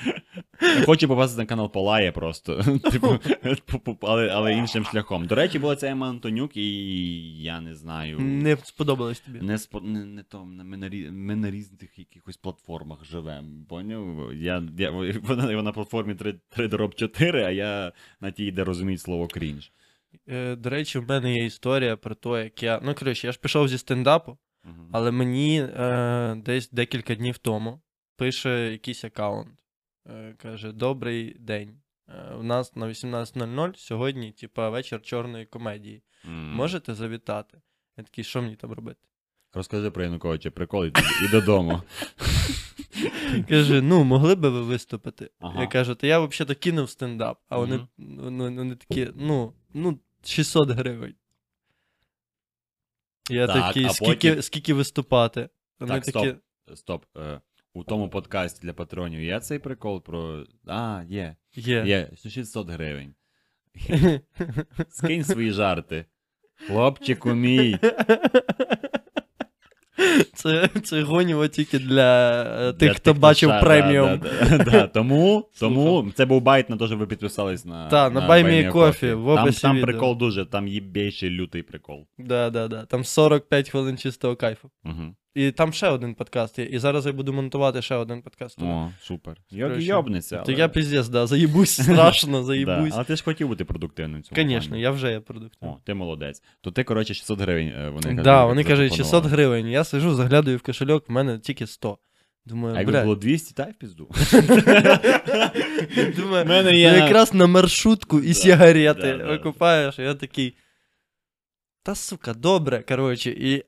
Speaker 1: Хочу попасти на канал Полає просто. Типу, але, але іншим шляхом. До речі, була ця Ема Антонюк, і я не знаю.
Speaker 2: Не сподобалось тобі.
Speaker 1: Не, спо... не, не то, ми на, ми на різних якихось платформах живемо. Поняв? Я, я, вона, вона на платформі 3, 3 дроб 4, а я на тій, де розуміють слово крінж.
Speaker 2: Е, До речі, в мене є історія про те, як я. Ну, коротше, я ж пішов зі стендапу, але мені е, десь декілька днів тому пише якийсь аккаунт. Е, каже: Добрий день. Е, у нас на 18.00 сьогодні, типа, вечір чорної комедії.
Speaker 1: М.
Speaker 2: Можете завітати? Я такий, що мені там робити?
Speaker 1: Розкажи про Януковича, прикол і, і додому.
Speaker 2: Каже, ну, могли би ви виступити?
Speaker 1: Ага.
Speaker 2: Я кажу, то я взагалі кинув стендап, а вони,
Speaker 1: Мгм.
Speaker 2: вони, вони такі, ну, ну, 600 гривень. Я
Speaker 1: Так,
Speaker 2: такий,
Speaker 1: а
Speaker 2: скільки,
Speaker 1: потім-
Speaker 2: скільки виступати? Вони
Speaker 1: Так,
Speaker 2: такі,
Speaker 1: Стоп. Е, у тому подкасті для патронів є цей прикол про. А, є.
Speaker 2: є.
Speaker 1: Є 600 гривень. Скинь свої жарти. Хлопчику мій.
Speaker 2: Це, це гоніво тільки для е, тих,
Speaker 1: Для
Speaker 2: хто бачив
Speaker 1: да,
Speaker 2: преміум.
Speaker 1: Да, да, да. Тому, тому це був bait на те, що ви підписались на.
Speaker 2: Та, на Buy Me a Coffee, в
Speaker 1: Там, там прикол дуже, там є більший лютий прикол.
Speaker 2: Да, да, да. Там 45 хвилин чистого кайфу.
Speaker 1: Угу.
Speaker 2: І там ще один подкаст є. І зараз я буду монтувати ще один подкаст.
Speaker 1: О, супер. Йоб,
Speaker 2: Коротше. То
Speaker 1: але-
Speaker 2: я піздець, да, заїбусь страшно,
Speaker 1: Да,
Speaker 2: заїбусь.
Speaker 1: але ти ж хотів бути продуктивним
Speaker 2: Звісно, я вже є продуктом.
Speaker 1: О, ти молодець. То ти, коротше, 600 гривень е, вони кажуть.
Speaker 2: да, вони кажуть 600 гривень. Я сижу, заглядаю в кошельок, в мене тільки 100. Думаю,
Speaker 1: А якби було 200, та й в пізду.
Speaker 2: думаю,
Speaker 1: мене
Speaker 2: ну,
Speaker 1: є...
Speaker 2: якраз на маршрутку і сигарети
Speaker 1: да.
Speaker 2: викупаєш, і я такий. Та сука, добре, коротше, і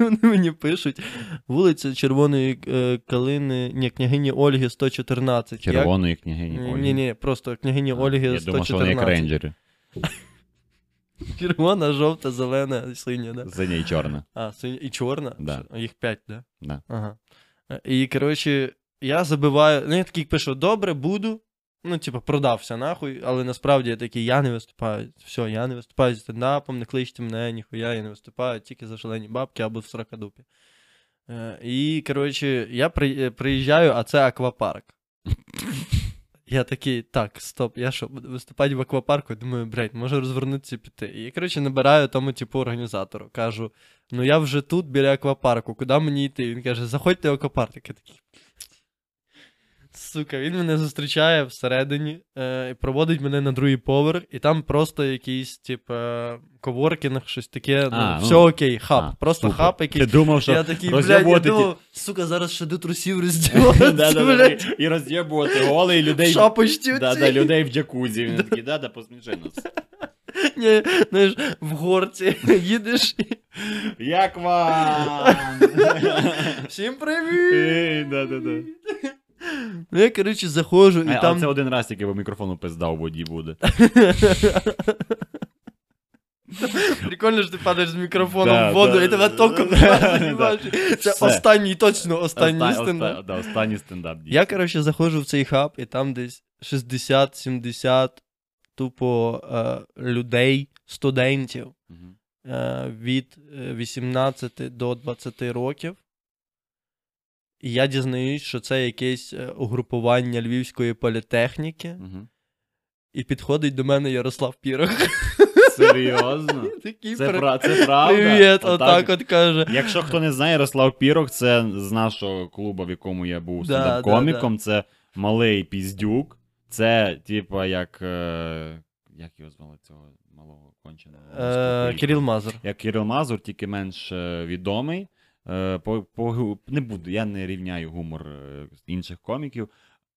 Speaker 2: вони мені пишуть: вулиця Червоної е, Калини, ні, княгині Ольги 114. Як-
Speaker 1: Червоної княгині Ольги.
Speaker 2: Ні, ні, просто княгині Ольги
Speaker 1: Я
Speaker 2: 114.
Speaker 1: думав, що вони як рейнджери.
Speaker 2: Червона, жовта, зелена, синя, да?
Speaker 1: Синя і чорна.
Speaker 2: А, синя і чорна?
Speaker 1: Да.
Speaker 2: Їх п'ять, да?
Speaker 1: Да.
Speaker 2: Ага. Е, І, коротше, я забиваю. Ну, я такий пишу: добре, буду. Ну, типу, продався нахуй, але насправді я такий, я не виступаю. Все, я не виступаю зі стендапом, не кличте мене, ніхуя, я не виступаю, тільки за шалені бабки або в сракадупі. Е, І, коротше, я е, приїжджаю, а це аквапарк. Я такий, так, стоп, я що, буду виступати в аквапарку? Думаю, блядь, може розвернутися і піти. І, коротше, набираю тому, типу, організатору. Кажу, ну я вже тут біля аквапарку, куди мені йти? Він каже, заходьте в аквапарк. Я такий. Сука, він мене зустрічає всередині, е, проводить мене на другий поверх, і там просто якийсь, типу, коворкінг, щось таке. Ну,
Speaker 1: А, ну,
Speaker 2: все окей, хаб.
Speaker 1: А,
Speaker 2: просто
Speaker 1: супер.
Speaker 2: хаб якийсь.
Speaker 1: Ти думав, що
Speaker 2: я такий, блядь, я думав, сука, зараз ще до трусів роздіватися, блядь,
Speaker 1: І роз'єбувати голий людей.
Speaker 2: шапочці
Speaker 1: Да,
Speaker 2: оці.
Speaker 1: людей в джакузі. Він такий, да, да, посміши нас.
Speaker 2: Ні, знаєш, в горці їдеш. і-
Speaker 1: Як вам?
Speaker 2: Всім привіт!
Speaker 1: Ей, да, да, да.
Speaker 2: Ну, я, коротше, заходжу, і
Speaker 1: А,
Speaker 2: там.
Speaker 1: це один раз тільки по мікрофону пизда у воді буде.
Speaker 2: Прикольно, що ти падаєш з мікрофоном
Speaker 1: Да,
Speaker 2: в воду
Speaker 1: да,
Speaker 2: і тебе током. Це
Speaker 1: Все.
Speaker 2: останній, точно останній
Speaker 1: Оста-
Speaker 2: стендап.
Speaker 1: оста- да, Останній стендап.
Speaker 2: Я, коротше, заходжу в цей хаб, і там десь 60-70 тупо е, людей, студентів е, від е, 18 до 20 років. І я дізнаюсь, що це якесь е, угрупування Львівської політехніки, і підходить до мене Ярослав Пірох.
Speaker 1: Серйозно?
Speaker 2: Такий
Speaker 1: Це, пра- це правда?
Speaker 2: Привіт,
Speaker 1: Отак?
Speaker 2: отак от каже.
Speaker 1: Якщо хто не знає, Ярослав Пірок, це з нашого клубу, в якому я був
Speaker 2: Да,
Speaker 1: стендап-коміком. Це малий піздюк. Це, типа, як. Е... Як його звали цього малого конченого?
Speaker 2: Е, Кирил Мазур.
Speaker 1: Як Кирил Мазур, тільки менш е, відомий. Е, по, по, не буду, я не рівняю гумор е, інших коміків.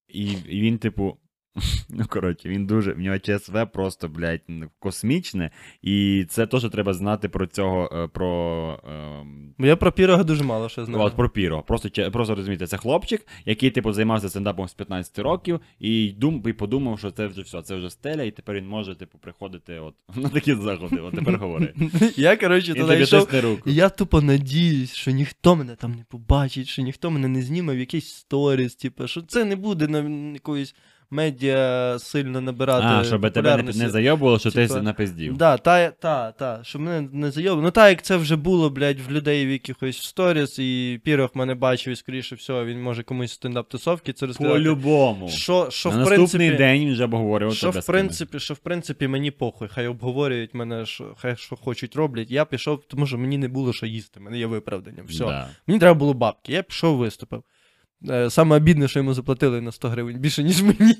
Speaker 1: І, і він, типу. Ну, коротше, він дуже. В нього ЧСВ просто, блядь, космічне. І це те, що треба знати про цього. е, про. ем,
Speaker 2: Бо я про Пірога дуже мало що знаю.
Speaker 1: От про Піро. Просто, просто розумієте, це хлопчик, який, типу, займався стендапом з 15 років, і, дум, і подумав, що це вже все, це вже стеля, і тепер він може, типу, приходити от, на такі заходи. От тепер говори.
Speaker 2: Я, коротше, туди йшов. І я тупо надіюсь, що ніхто мене там не побачить, що ніхто мене не зніме в якийсь сторіс, типу, що це не буде на якоїсь медіа сильно набирати.
Speaker 1: А, щоб тебе не, не зайобувало, що
Speaker 2: Типа,
Speaker 1: ти напиздів.
Speaker 2: Да, та, та, та, щоб мене не зайобили. Ну так, як це вже було, блядь, в людей в якихось сторіс, і Пірох мене бачив, і скоріше всього, він може комусь стендап-тусовки це розказати.
Speaker 1: По-любому.
Speaker 2: Що, що
Speaker 1: На
Speaker 2: в
Speaker 1: наступний
Speaker 2: принципі,
Speaker 1: день він вже обговорював
Speaker 2: що
Speaker 1: тебе
Speaker 2: в принципі, що в принципі мені похуй, хай обговорюють мене, що, хай що хочуть роблять. Я пішов, тому що мені не було що їсти, мене є виправдання. Все.
Speaker 1: Да.
Speaker 2: Мені треба було бабки. Я пішов, виступив. Е, Саме обідне, що йому заплатили на 100 гривень більше, ніж мені.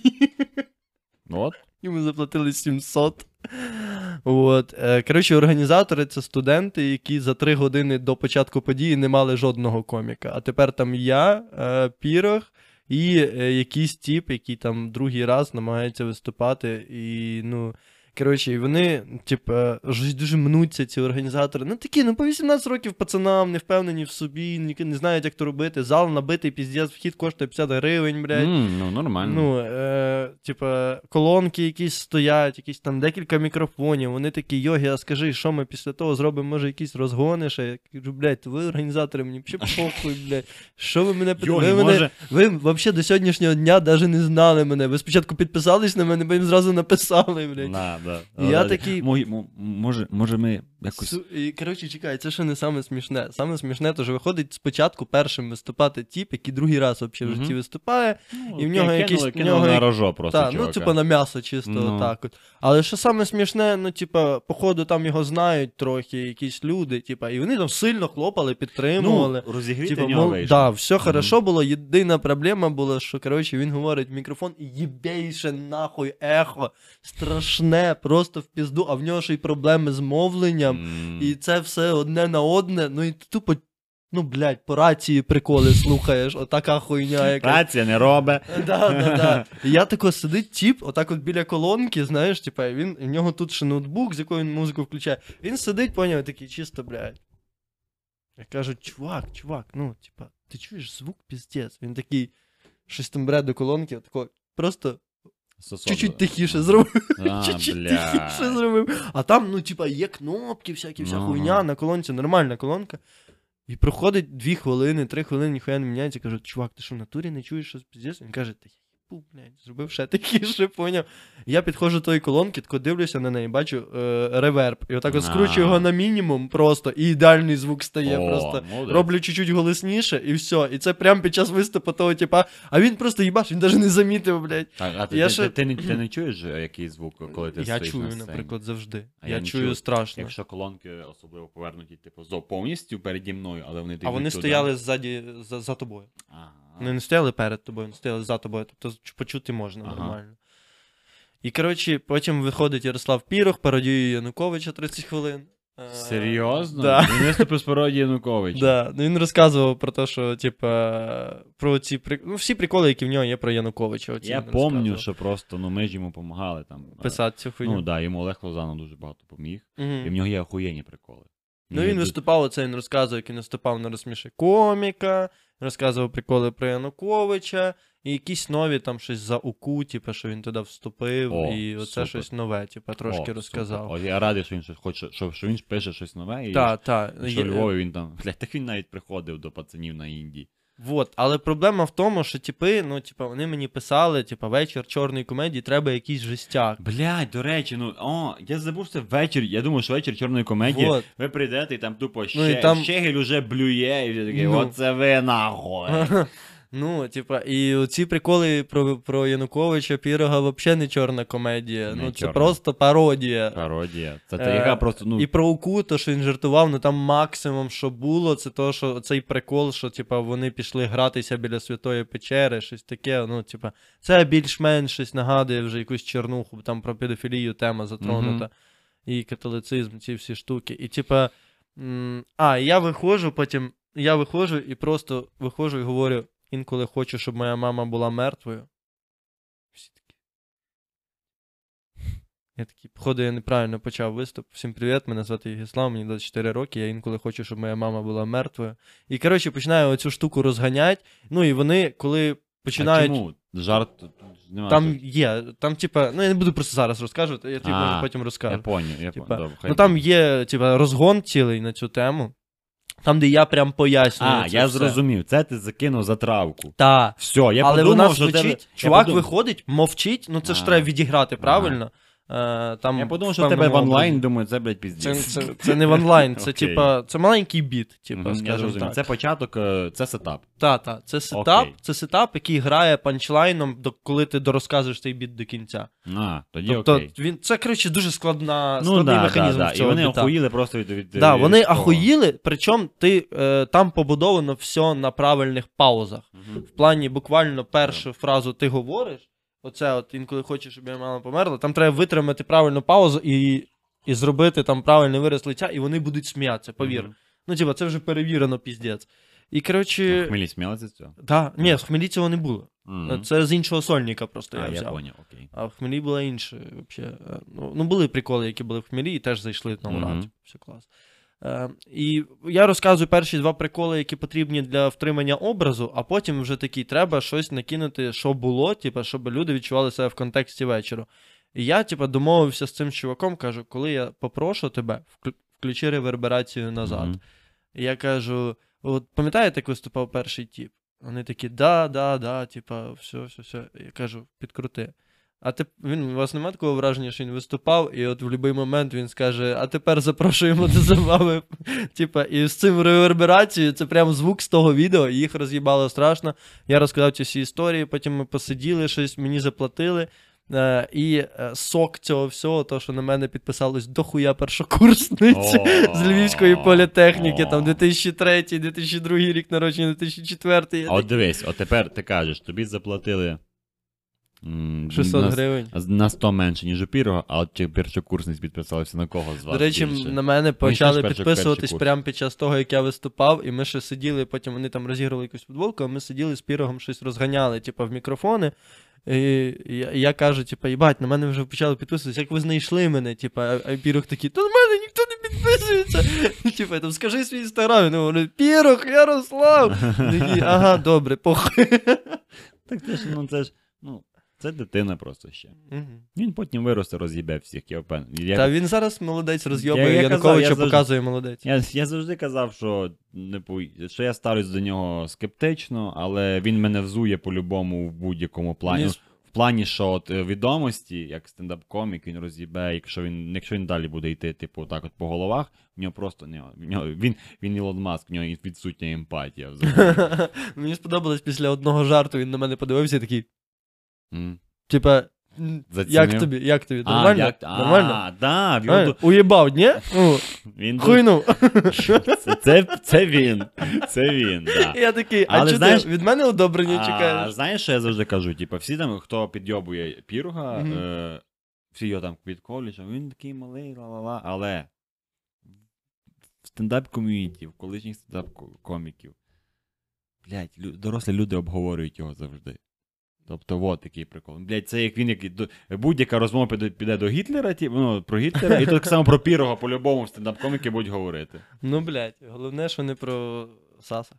Speaker 1: От.
Speaker 2: Йому заплатили 700. От. Е, Коротше, організатори це студенти, які за три години до початку події не мали жодного коміка. А тепер там я, е, Пірог і якийсь тіп, який там другий раз намагається виступати. І, ну. Коротше, і вони, типу, дуже мнуться, ці організатори. Ну такі, ну по 18 років пацанам, не впевнені в собі, не знають, як то робити. Зал набитий, піздець, вхід коштує 50 гривень, блядь.
Speaker 1: М, ну, нормально.
Speaker 2: Ну, е, типа, колонки якісь стоять, якісь там декілька мікрофонів. Вони такі, йоги, а скажи, що ми після того зробимо, може, якісь розгони ще. Я кажу, блядь, ви організатори, мені похуй, блядь. Що ви мене
Speaker 1: Йоги,
Speaker 2: ви, мене,
Speaker 1: може-
Speaker 2: ви взагалі до сьогоднішнього дня навіть не знали мене. Ви спочатку підписались на мене, потім зразу написали, блядь.
Speaker 1: Да, да.
Speaker 2: Я такий-
Speaker 1: мо- мо- Може, може ми якось.
Speaker 2: Су- І, коротше, чекай, це ще не саме смішне. Саме смішне, то що виходить спочатку першим виступати тіп, який другий раз взагалі в житті виступає.
Speaker 1: Ну,
Speaker 2: і в нього
Speaker 1: кинули-
Speaker 2: якісь- в нього
Speaker 1: на рожо просто.
Speaker 2: Так, ну, типа на м'ясо чисто
Speaker 1: Ну.
Speaker 2: так от. Але що саме смішне, ну, типа, походу, там його знають трохи якісь люди, типа, і вони там сильно хлопали, підтримували.
Speaker 1: Ну, розігріти
Speaker 2: Типа,
Speaker 1: в нього
Speaker 2: мол, да, все хорошо було. Єдина проблема була, що коротше, він говорить в мікрофон і їбейше нахуй ехо. Страшне, просто в пізду, а в нього ще й проблеми з мовленням.
Speaker 1: М.
Speaker 2: І це все одне на одне. Ну і тупо ну, блядь, по рації приколи слухаєш, отака хуйня якась.
Speaker 1: Рація не робить.
Speaker 2: Да, да, да. І я тако сидить тіп, отак от біля колонки, знаєш, типа, він, в нього тут ще ноутбук, з якою він музику включає. Він сидить, поняв, такий чисто, блядь. Я кажу, чувак, чувак, ну, типа, ти чуєш звук піздець. Він такий, щось там бере до колонки, тако, просто чуть-чуть тихіше зробив.
Speaker 1: А,
Speaker 2: Чуть-чуть тихіше зробив. А там, ну, типа, є кнопки, всякі, вся хуйня на колонці, нормальна колонка. І проходить дві хвилини, три хвилини, ніхуя не міняється. Кажу, чувак, ти що в натурі не чуєш щось піздець? Він каже, та я блядь, зробив ще тихіше, поняв. Я підходжу до тої колонки, тако дивлюся на неї, бачу е, реверб. І отак от
Speaker 1: А.
Speaker 2: скручую його на мінімум просто, і ідеальний звук стає.
Speaker 1: О,
Speaker 2: просто
Speaker 1: молодець.
Speaker 2: роблю чуть-чуть голосніше, і все. І це прямо під час виступу того, типа, а він просто їбаш, він навіть не замітив, блядь.
Speaker 1: Так, а ти,
Speaker 2: Я
Speaker 1: ти,
Speaker 2: ще-
Speaker 1: ти, ти, не, ти не чуєш, який звук, коли ти
Speaker 2: Я
Speaker 1: стоїш
Speaker 2: чую,
Speaker 1: на сцені?
Speaker 2: наприклад, завжди.
Speaker 1: А
Speaker 2: я,
Speaker 1: я
Speaker 2: чую
Speaker 1: чую.
Speaker 2: страшно.
Speaker 1: Якщо колонки особливо повернуті, типу, зо повністю переді мною, але вони
Speaker 2: А вони
Speaker 1: туди.
Speaker 2: стояли ззаді за, за тобою.
Speaker 1: Ага.
Speaker 2: Вони не стояли перед тобою, вони стояли за тобою, тобто почути можна
Speaker 1: Ага.
Speaker 2: нормально. І коротше, потім виходить Ярослав Пірох, пародіює Януковича 30 хвилин. Е,
Speaker 1: Серйозно?
Speaker 2: Да.
Speaker 1: Він виступив з пародії Януковича.
Speaker 2: Да. Ну, він розказував про те, що, типа, про ці ну, всі приколи, які в нього є про Януковича. Оці
Speaker 1: Я пам'ятаю, що просто ну, ми ж йому допомагали там. е,
Speaker 2: писати цю хуйню.
Speaker 1: Ну так, да, йому Олег Лозанов дуже багато допоміг.
Speaker 2: Мгм.
Speaker 1: І в нього є охуєнні приколи.
Speaker 2: Ну, він виступав, оце він розказував, як він виступав на розсміши коміка, розказував приколи про Януковича, і якісь нові там щось за УКУ, типу, що він туди вступив,
Speaker 1: О,
Speaker 2: і оце
Speaker 1: супер.
Speaker 2: щось нове, типу, трошки
Speaker 1: О,
Speaker 2: розказав.
Speaker 1: От я радий, що він щось хоче, що, що він пише щось нове. І
Speaker 2: та, та,
Speaker 1: що в Львові він там. Блядь, так він навіть приходив до пацанів на Індії.
Speaker 2: Вот. Але проблема в тому, що типи, ну, типа, вони мені писали, типа, вечір чорної комедії, треба якийсь жестяк.
Speaker 1: Блядь, до речі, ну о, я забув, це вечір. Я думаю, що вечір чорної комедії.
Speaker 2: Вот.
Speaker 1: Ви прийдете і там тупо ще,
Speaker 2: Ну, і там-
Speaker 1: Щегель уже блює, і вже такий,
Speaker 2: Ну.
Speaker 1: оце ви нахуй.
Speaker 2: Ну, типа, і ці приколи про, про Януковича Пірога взагалі не чорна комедія.
Speaker 1: Не
Speaker 2: ну, це просто пародія.
Speaker 1: Пародія. Це
Speaker 2: Е,
Speaker 1: та яка просто, ну,
Speaker 2: І про УКУ, то, що він жартував, ну там максимум, що було, це то, що цей прикол, що типа, вони пішли гратися біля Святої Печери, щось таке. Ну, типа, це більш-менш щось нагадує вже якусь чернуху, там про педофілію тема затронута. І католицизм, ці всі штуки. І типа. м, А, я виходжу, потім я виходжу і просто виходжу і говорю: інколи хочу, щоб моя мама була мертвою. Всі такі. Я такий, походу, я неправильно почав виступ. Всім привіт, мене звати Єгіслав, мені 24 роки, я інколи хочу, щоб моя мама була мертвою. І коротше, починаю оцю штуку розганять. Ну і вони, коли починають.
Speaker 1: а чому? Жарт тут немає.
Speaker 2: Там є, там, типа, ну я не буду просто зараз розказувати, я тобі
Speaker 1: А,
Speaker 2: потім розкажу.
Speaker 1: Я поняв, я
Speaker 2: Типа,
Speaker 1: поняв. Добре,
Speaker 2: Ну там є, типа, розгон цілий на цю тему. Там, де я прям пояснюю.
Speaker 1: А,
Speaker 2: це
Speaker 1: я
Speaker 2: все.
Speaker 1: зрозумів. Це ти закинув за травку.
Speaker 2: Та.
Speaker 1: Все, я
Speaker 2: Але
Speaker 1: подумав,
Speaker 2: вона
Speaker 1: що
Speaker 2: звучить,
Speaker 1: тебе...
Speaker 2: чувак
Speaker 1: подумав,
Speaker 2: виходить, мовчить, ну це ж
Speaker 1: А.
Speaker 2: треба відіграти правильно. Е, там,
Speaker 1: Я подумав, що в тебе в онлайн, думаю, це, блядь,
Speaker 2: Це,
Speaker 1: піздець.
Speaker 2: це, це не в онлайн, це
Speaker 1: Окей.
Speaker 2: типа, це маленький біт, типа,
Speaker 1: Мгм, я
Speaker 2: скажімо
Speaker 1: зрозумів.
Speaker 2: так.
Speaker 1: Це початок, е, це сетап.
Speaker 2: Та, та, це сетап,
Speaker 1: Окей.
Speaker 2: це сетап, який грає панчлайном, до, коли ти дорозказуєш цей біт до кінця.
Speaker 1: А, тоді
Speaker 2: Тобто
Speaker 1: окей.
Speaker 2: він, це, коротше, дуже складна,
Speaker 1: Ну,
Speaker 2: складний
Speaker 1: да,
Speaker 2: механізм
Speaker 1: да,
Speaker 2: в.
Speaker 1: І
Speaker 2: цього
Speaker 1: вони
Speaker 2: біта.
Speaker 1: охуїли просто від, від
Speaker 2: Да,
Speaker 1: від
Speaker 2: вони
Speaker 1: того.
Speaker 2: ахуїли, причому ти е, там побудовано все на правильних паузах.
Speaker 1: Мгм.
Speaker 2: В плані буквально першу фразу ти говориш. Оце от інколи хочеш, щоб моя мама померла. Там треба витримати правильну паузу і, і зробити там правильний вираз лиця, і вони будуть сміятися, повір.
Speaker 1: Мгм.
Speaker 2: Ну, типа, це вже перевірено, піздець. І коротше.
Speaker 1: Хмелі сміялися з цього?
Speaker 2: Да, ні, в хмелі цього не було.
Speaker 1: Мгм.
Speaker 2: Це з іншого сольника просто
Speaker 1: А,
Speaker 2: я
Speaker 1: я
Speaker 2: взяв.
Speaker 1: поняв, окей.
Speaker 2: А в хмелі було інше. Ну, ну, були приколи, які були в хмелі, і теж зайшли на ура. Типу, Все клас. Е, і я розказую перші два приколи, які потрібні для втримання образу, а потім вже такі треба щось накинути, що було, типу, щоб люди відчували себе в контексті вечору. І я, типу, домовився з цим чуваком, кажу, коли я попрошу тебе, включи реверберацію назад. І я кажу: от пам'ятаєте, як виступав перший тіп? Вони такі, да, да, да, типа, все, все, все. Я кажу, підкрути. А ти, він, у вас немає такого враження, що він виступав, і от в будь-який момент він скаже, а тепер запрошуємо до забави. Типа, і з цим реверберацією, це прям звук з того відео, і їх роз'їбало страшно. Я розказав ці всі історії, потім ми посиділи, щось мені заплатили. Е, і е, сок цього всього, то, що на мене підписалось дохуя першокурсниці з Львівської політехніки, там
Speaker 1: о.
Speaker 2: 2003, 2002 рік народження, 2004.
Speaker 1: От дивись, от тепер ти кажеш, тобі заплатили
Speaker 2: 600
Speaker 1: на,
Speaker 2: гривень.
Speaker 1: на 100 менше, ніж у Пірога, а от чи першокурсниць підписалися на кого з вас?
Speaker 2: До речі,
Speaker 1: більше?
Speaker 2: на мене почали підписуватись прямо під час того, як я виступав, і ми ще сиділи, потім вони там розігрували якусь футболку, а ми сиділи з пірогом щось розганяли, типу, в мікрофони. І я, я кажу, типу, їбать, на мене вже почали підписуватися, як ви знайшли мене, типу, а, пірог такий, та на мене ніхто не підписується. Типу, там скажи свій інстаграм, ну вони, пірог, Ярослав. Такі, ага, добре, похуй.
Speaker 1: Так це ж, ну це ж, ну, це дитина просто ще.
Speaker 2: Мгм.
Speaker 1: Він потім виросте, роз'їбе всіх, я впевнений. Я,
Speaker 2: Та він зараз молодець
Speaker 1: Я-
Speaker 2: розйобує,
Speaker 1: я
Speaker 2: Януковича
Speaker 1: я завжди-
Speaker 2: показує молодець.
Speaker 1: Я, я завжди казав, що, не пу- що я ставлюсь до нього скептично, але він мене взує по-любому в будь-якому плані.
Speaker 2: Мені
Speaker 1: В плані, що от е, відомості, як стендап-комік, він роз'їбе, якщо він, якщо він далі буде йти, типу, так от по головах, в нього просто нього, він, він Ілон Маск, в нього відсутня емпатія взагалі.
Speaker 2: Мені сподобалось після одного жарту, він на мене подивився і такий,
Speaker 1: М.
Speaker 2: типа,
Speaker 1: Зацінив?
Speaker 2: як тобі, як тобі? Нормально?
Speaker 1: А, як, а,
Speaker 2: Нормально?
Speaker 1: да, в його
Speaker 2: А, Уєбав, ні? Ну,
Speaker 1: він
Speaker 2: хуйнув.
Speaker 1: це, це, це він. Це він, да.
Speaker 2: Я такий, а
Speaker 1: Але
Speaker 2: чи
Speaker 1: знаєш-
Speaker 2: ти від мене одобрення
Speaker 1: А,
Speaker 2: чекаєш?
Speaker 1: знаєш, що я завжди кажу? Типу, всі там, хто підйобує пірога,
Speaker 2: Мгм.
Speaker 1: е, всі його там підколі, що він такий малий, ла-ла-ла, але в стендап-ком'юніті, в колишніх стендап-коміків, блядь, дорослі люди обговорюють його завжди. Тобто, от такий прикол. Блядь, це як він, як будь-яка розмова піде, піде до Гітлера, ті, ну, про Гітлера, і так само про Пірога по-любому стендап-коміки будуть говорити.
Speaker 2: Ну, блядь, головне, що не про Саса.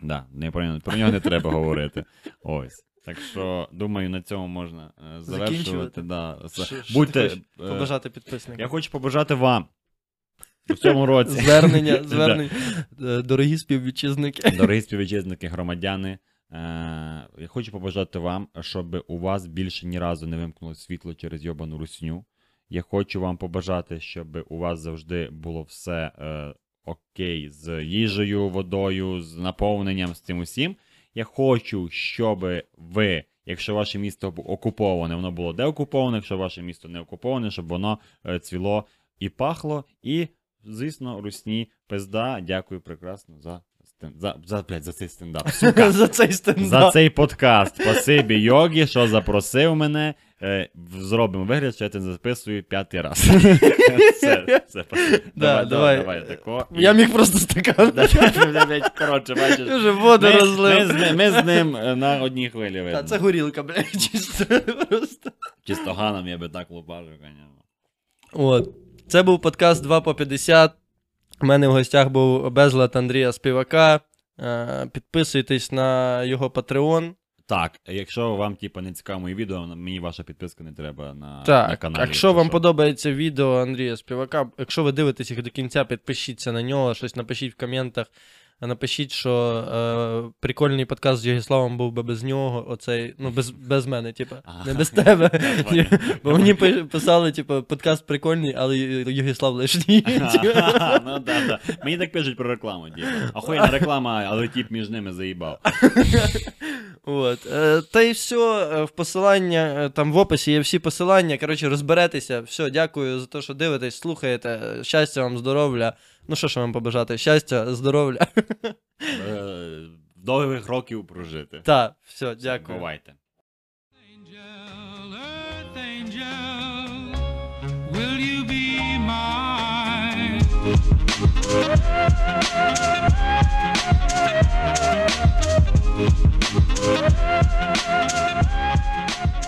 Speaker 1: Да, не про, нього- про нього не треба говорити. Ось. Так що, думаю, на цьому можна е, завершувати. Да.
Speaker 2: Що- що
Speaker 1: Будьте.
Speaker 2: ти
Speaker 1: е,
Speaker 2: Побажати підписникам.
Speaker 1: я хочу побажати вам у цьому році.
Speaker 2: Звернення, звернення. Е, Дорогі співвітчизники.
Speaker 1: Дорогі співвітчизники, громадяни. Е, я хочу побажати вам, щоб у вас більше ні разу не вимкнуло світло через йобану русню. Я хочу вам побажати, щоб у вас завжди було все е, окей з їжею, водою, з наповненням, з цим усім. Я хочу, щоб ви, якщо ваше місто окуповане, воно було деокуповане, якщо ваше місто не окуповане, щоб воно е, цвіло і пахло. І, звісно, русні пизда. Дякую прекрасно за стен- за, за, блядь, за цей стендап. Сука.
Speaker 2: За цей
Speaker 1: За цей подкаст. Спасибі Йогі, що запросив мене. Е, Зробимо вигляд, що я це записую п'ятий раз. Все, все.
Speaker 2: Да,
Speaker 1: давай,
Speaker 2: давай.
Speaker 1: давай, тако.
Speaker 2: Я міг просто стакан.
Speaker 1: Да, да, да, блядь, Коротше, бачиш.
Speaker 2: Вже воду
Speaker 1: Ми, ми, з ним, ми з ним е, на одній хвилі
Speaker 2: Та
Speaker 1: видно.
Speaker 2: це горілка, блядь, чисто просто.
Speaker 1: Чистоганом я би так лупажив, звісно.
Speaker 2: От. Це був подкаст 2 по 50. У мене в гостях був безлад Андрія Співака. Е, Підписуйтесь на його Patreon.
Speaker 1: Так, якщо вам типу, не цікаво моє відео, мені ваша підписка не треба на, на
Speaker 2: Так,
Speaker 1: каналі.
Speaker 2: якщо вам
Speaker 1: що.
Speaker 2: подобається відео Андрія Співака, якщо ви дивитесь їх до кінця, підпишіться на нього, щось напишіть в коментах. Напишіть, що е, прикольний подкаст з Єгіславом був би без нього, оцей, ну, без, без мене,
Speaker 1: Ага.
Speaker 2: не без тебе. Бо мені пи- писали, типу, подкаст прикольний, але Єгіслав лишній.
Speaker 1: ну да, да. Мені так пишуть про рекламу, типу. Охуєнна реклама, але тип між ними заїбав.
Speaker 2: От. Е, та й все, в посилання, е, там в описі є всі посилання. Коротше, розберетеся. Все, дякую за те, що дивитесь, слухаєте. Щастя вам, здоров'я. Ну що ж вам побажати? Щастя, здоров'я.
Speaker 1: Е, довгих років прожити.
Speaker 2: Так, все, дякую.
Speaker 1: Бувайте.
Speaker 3: Thank you.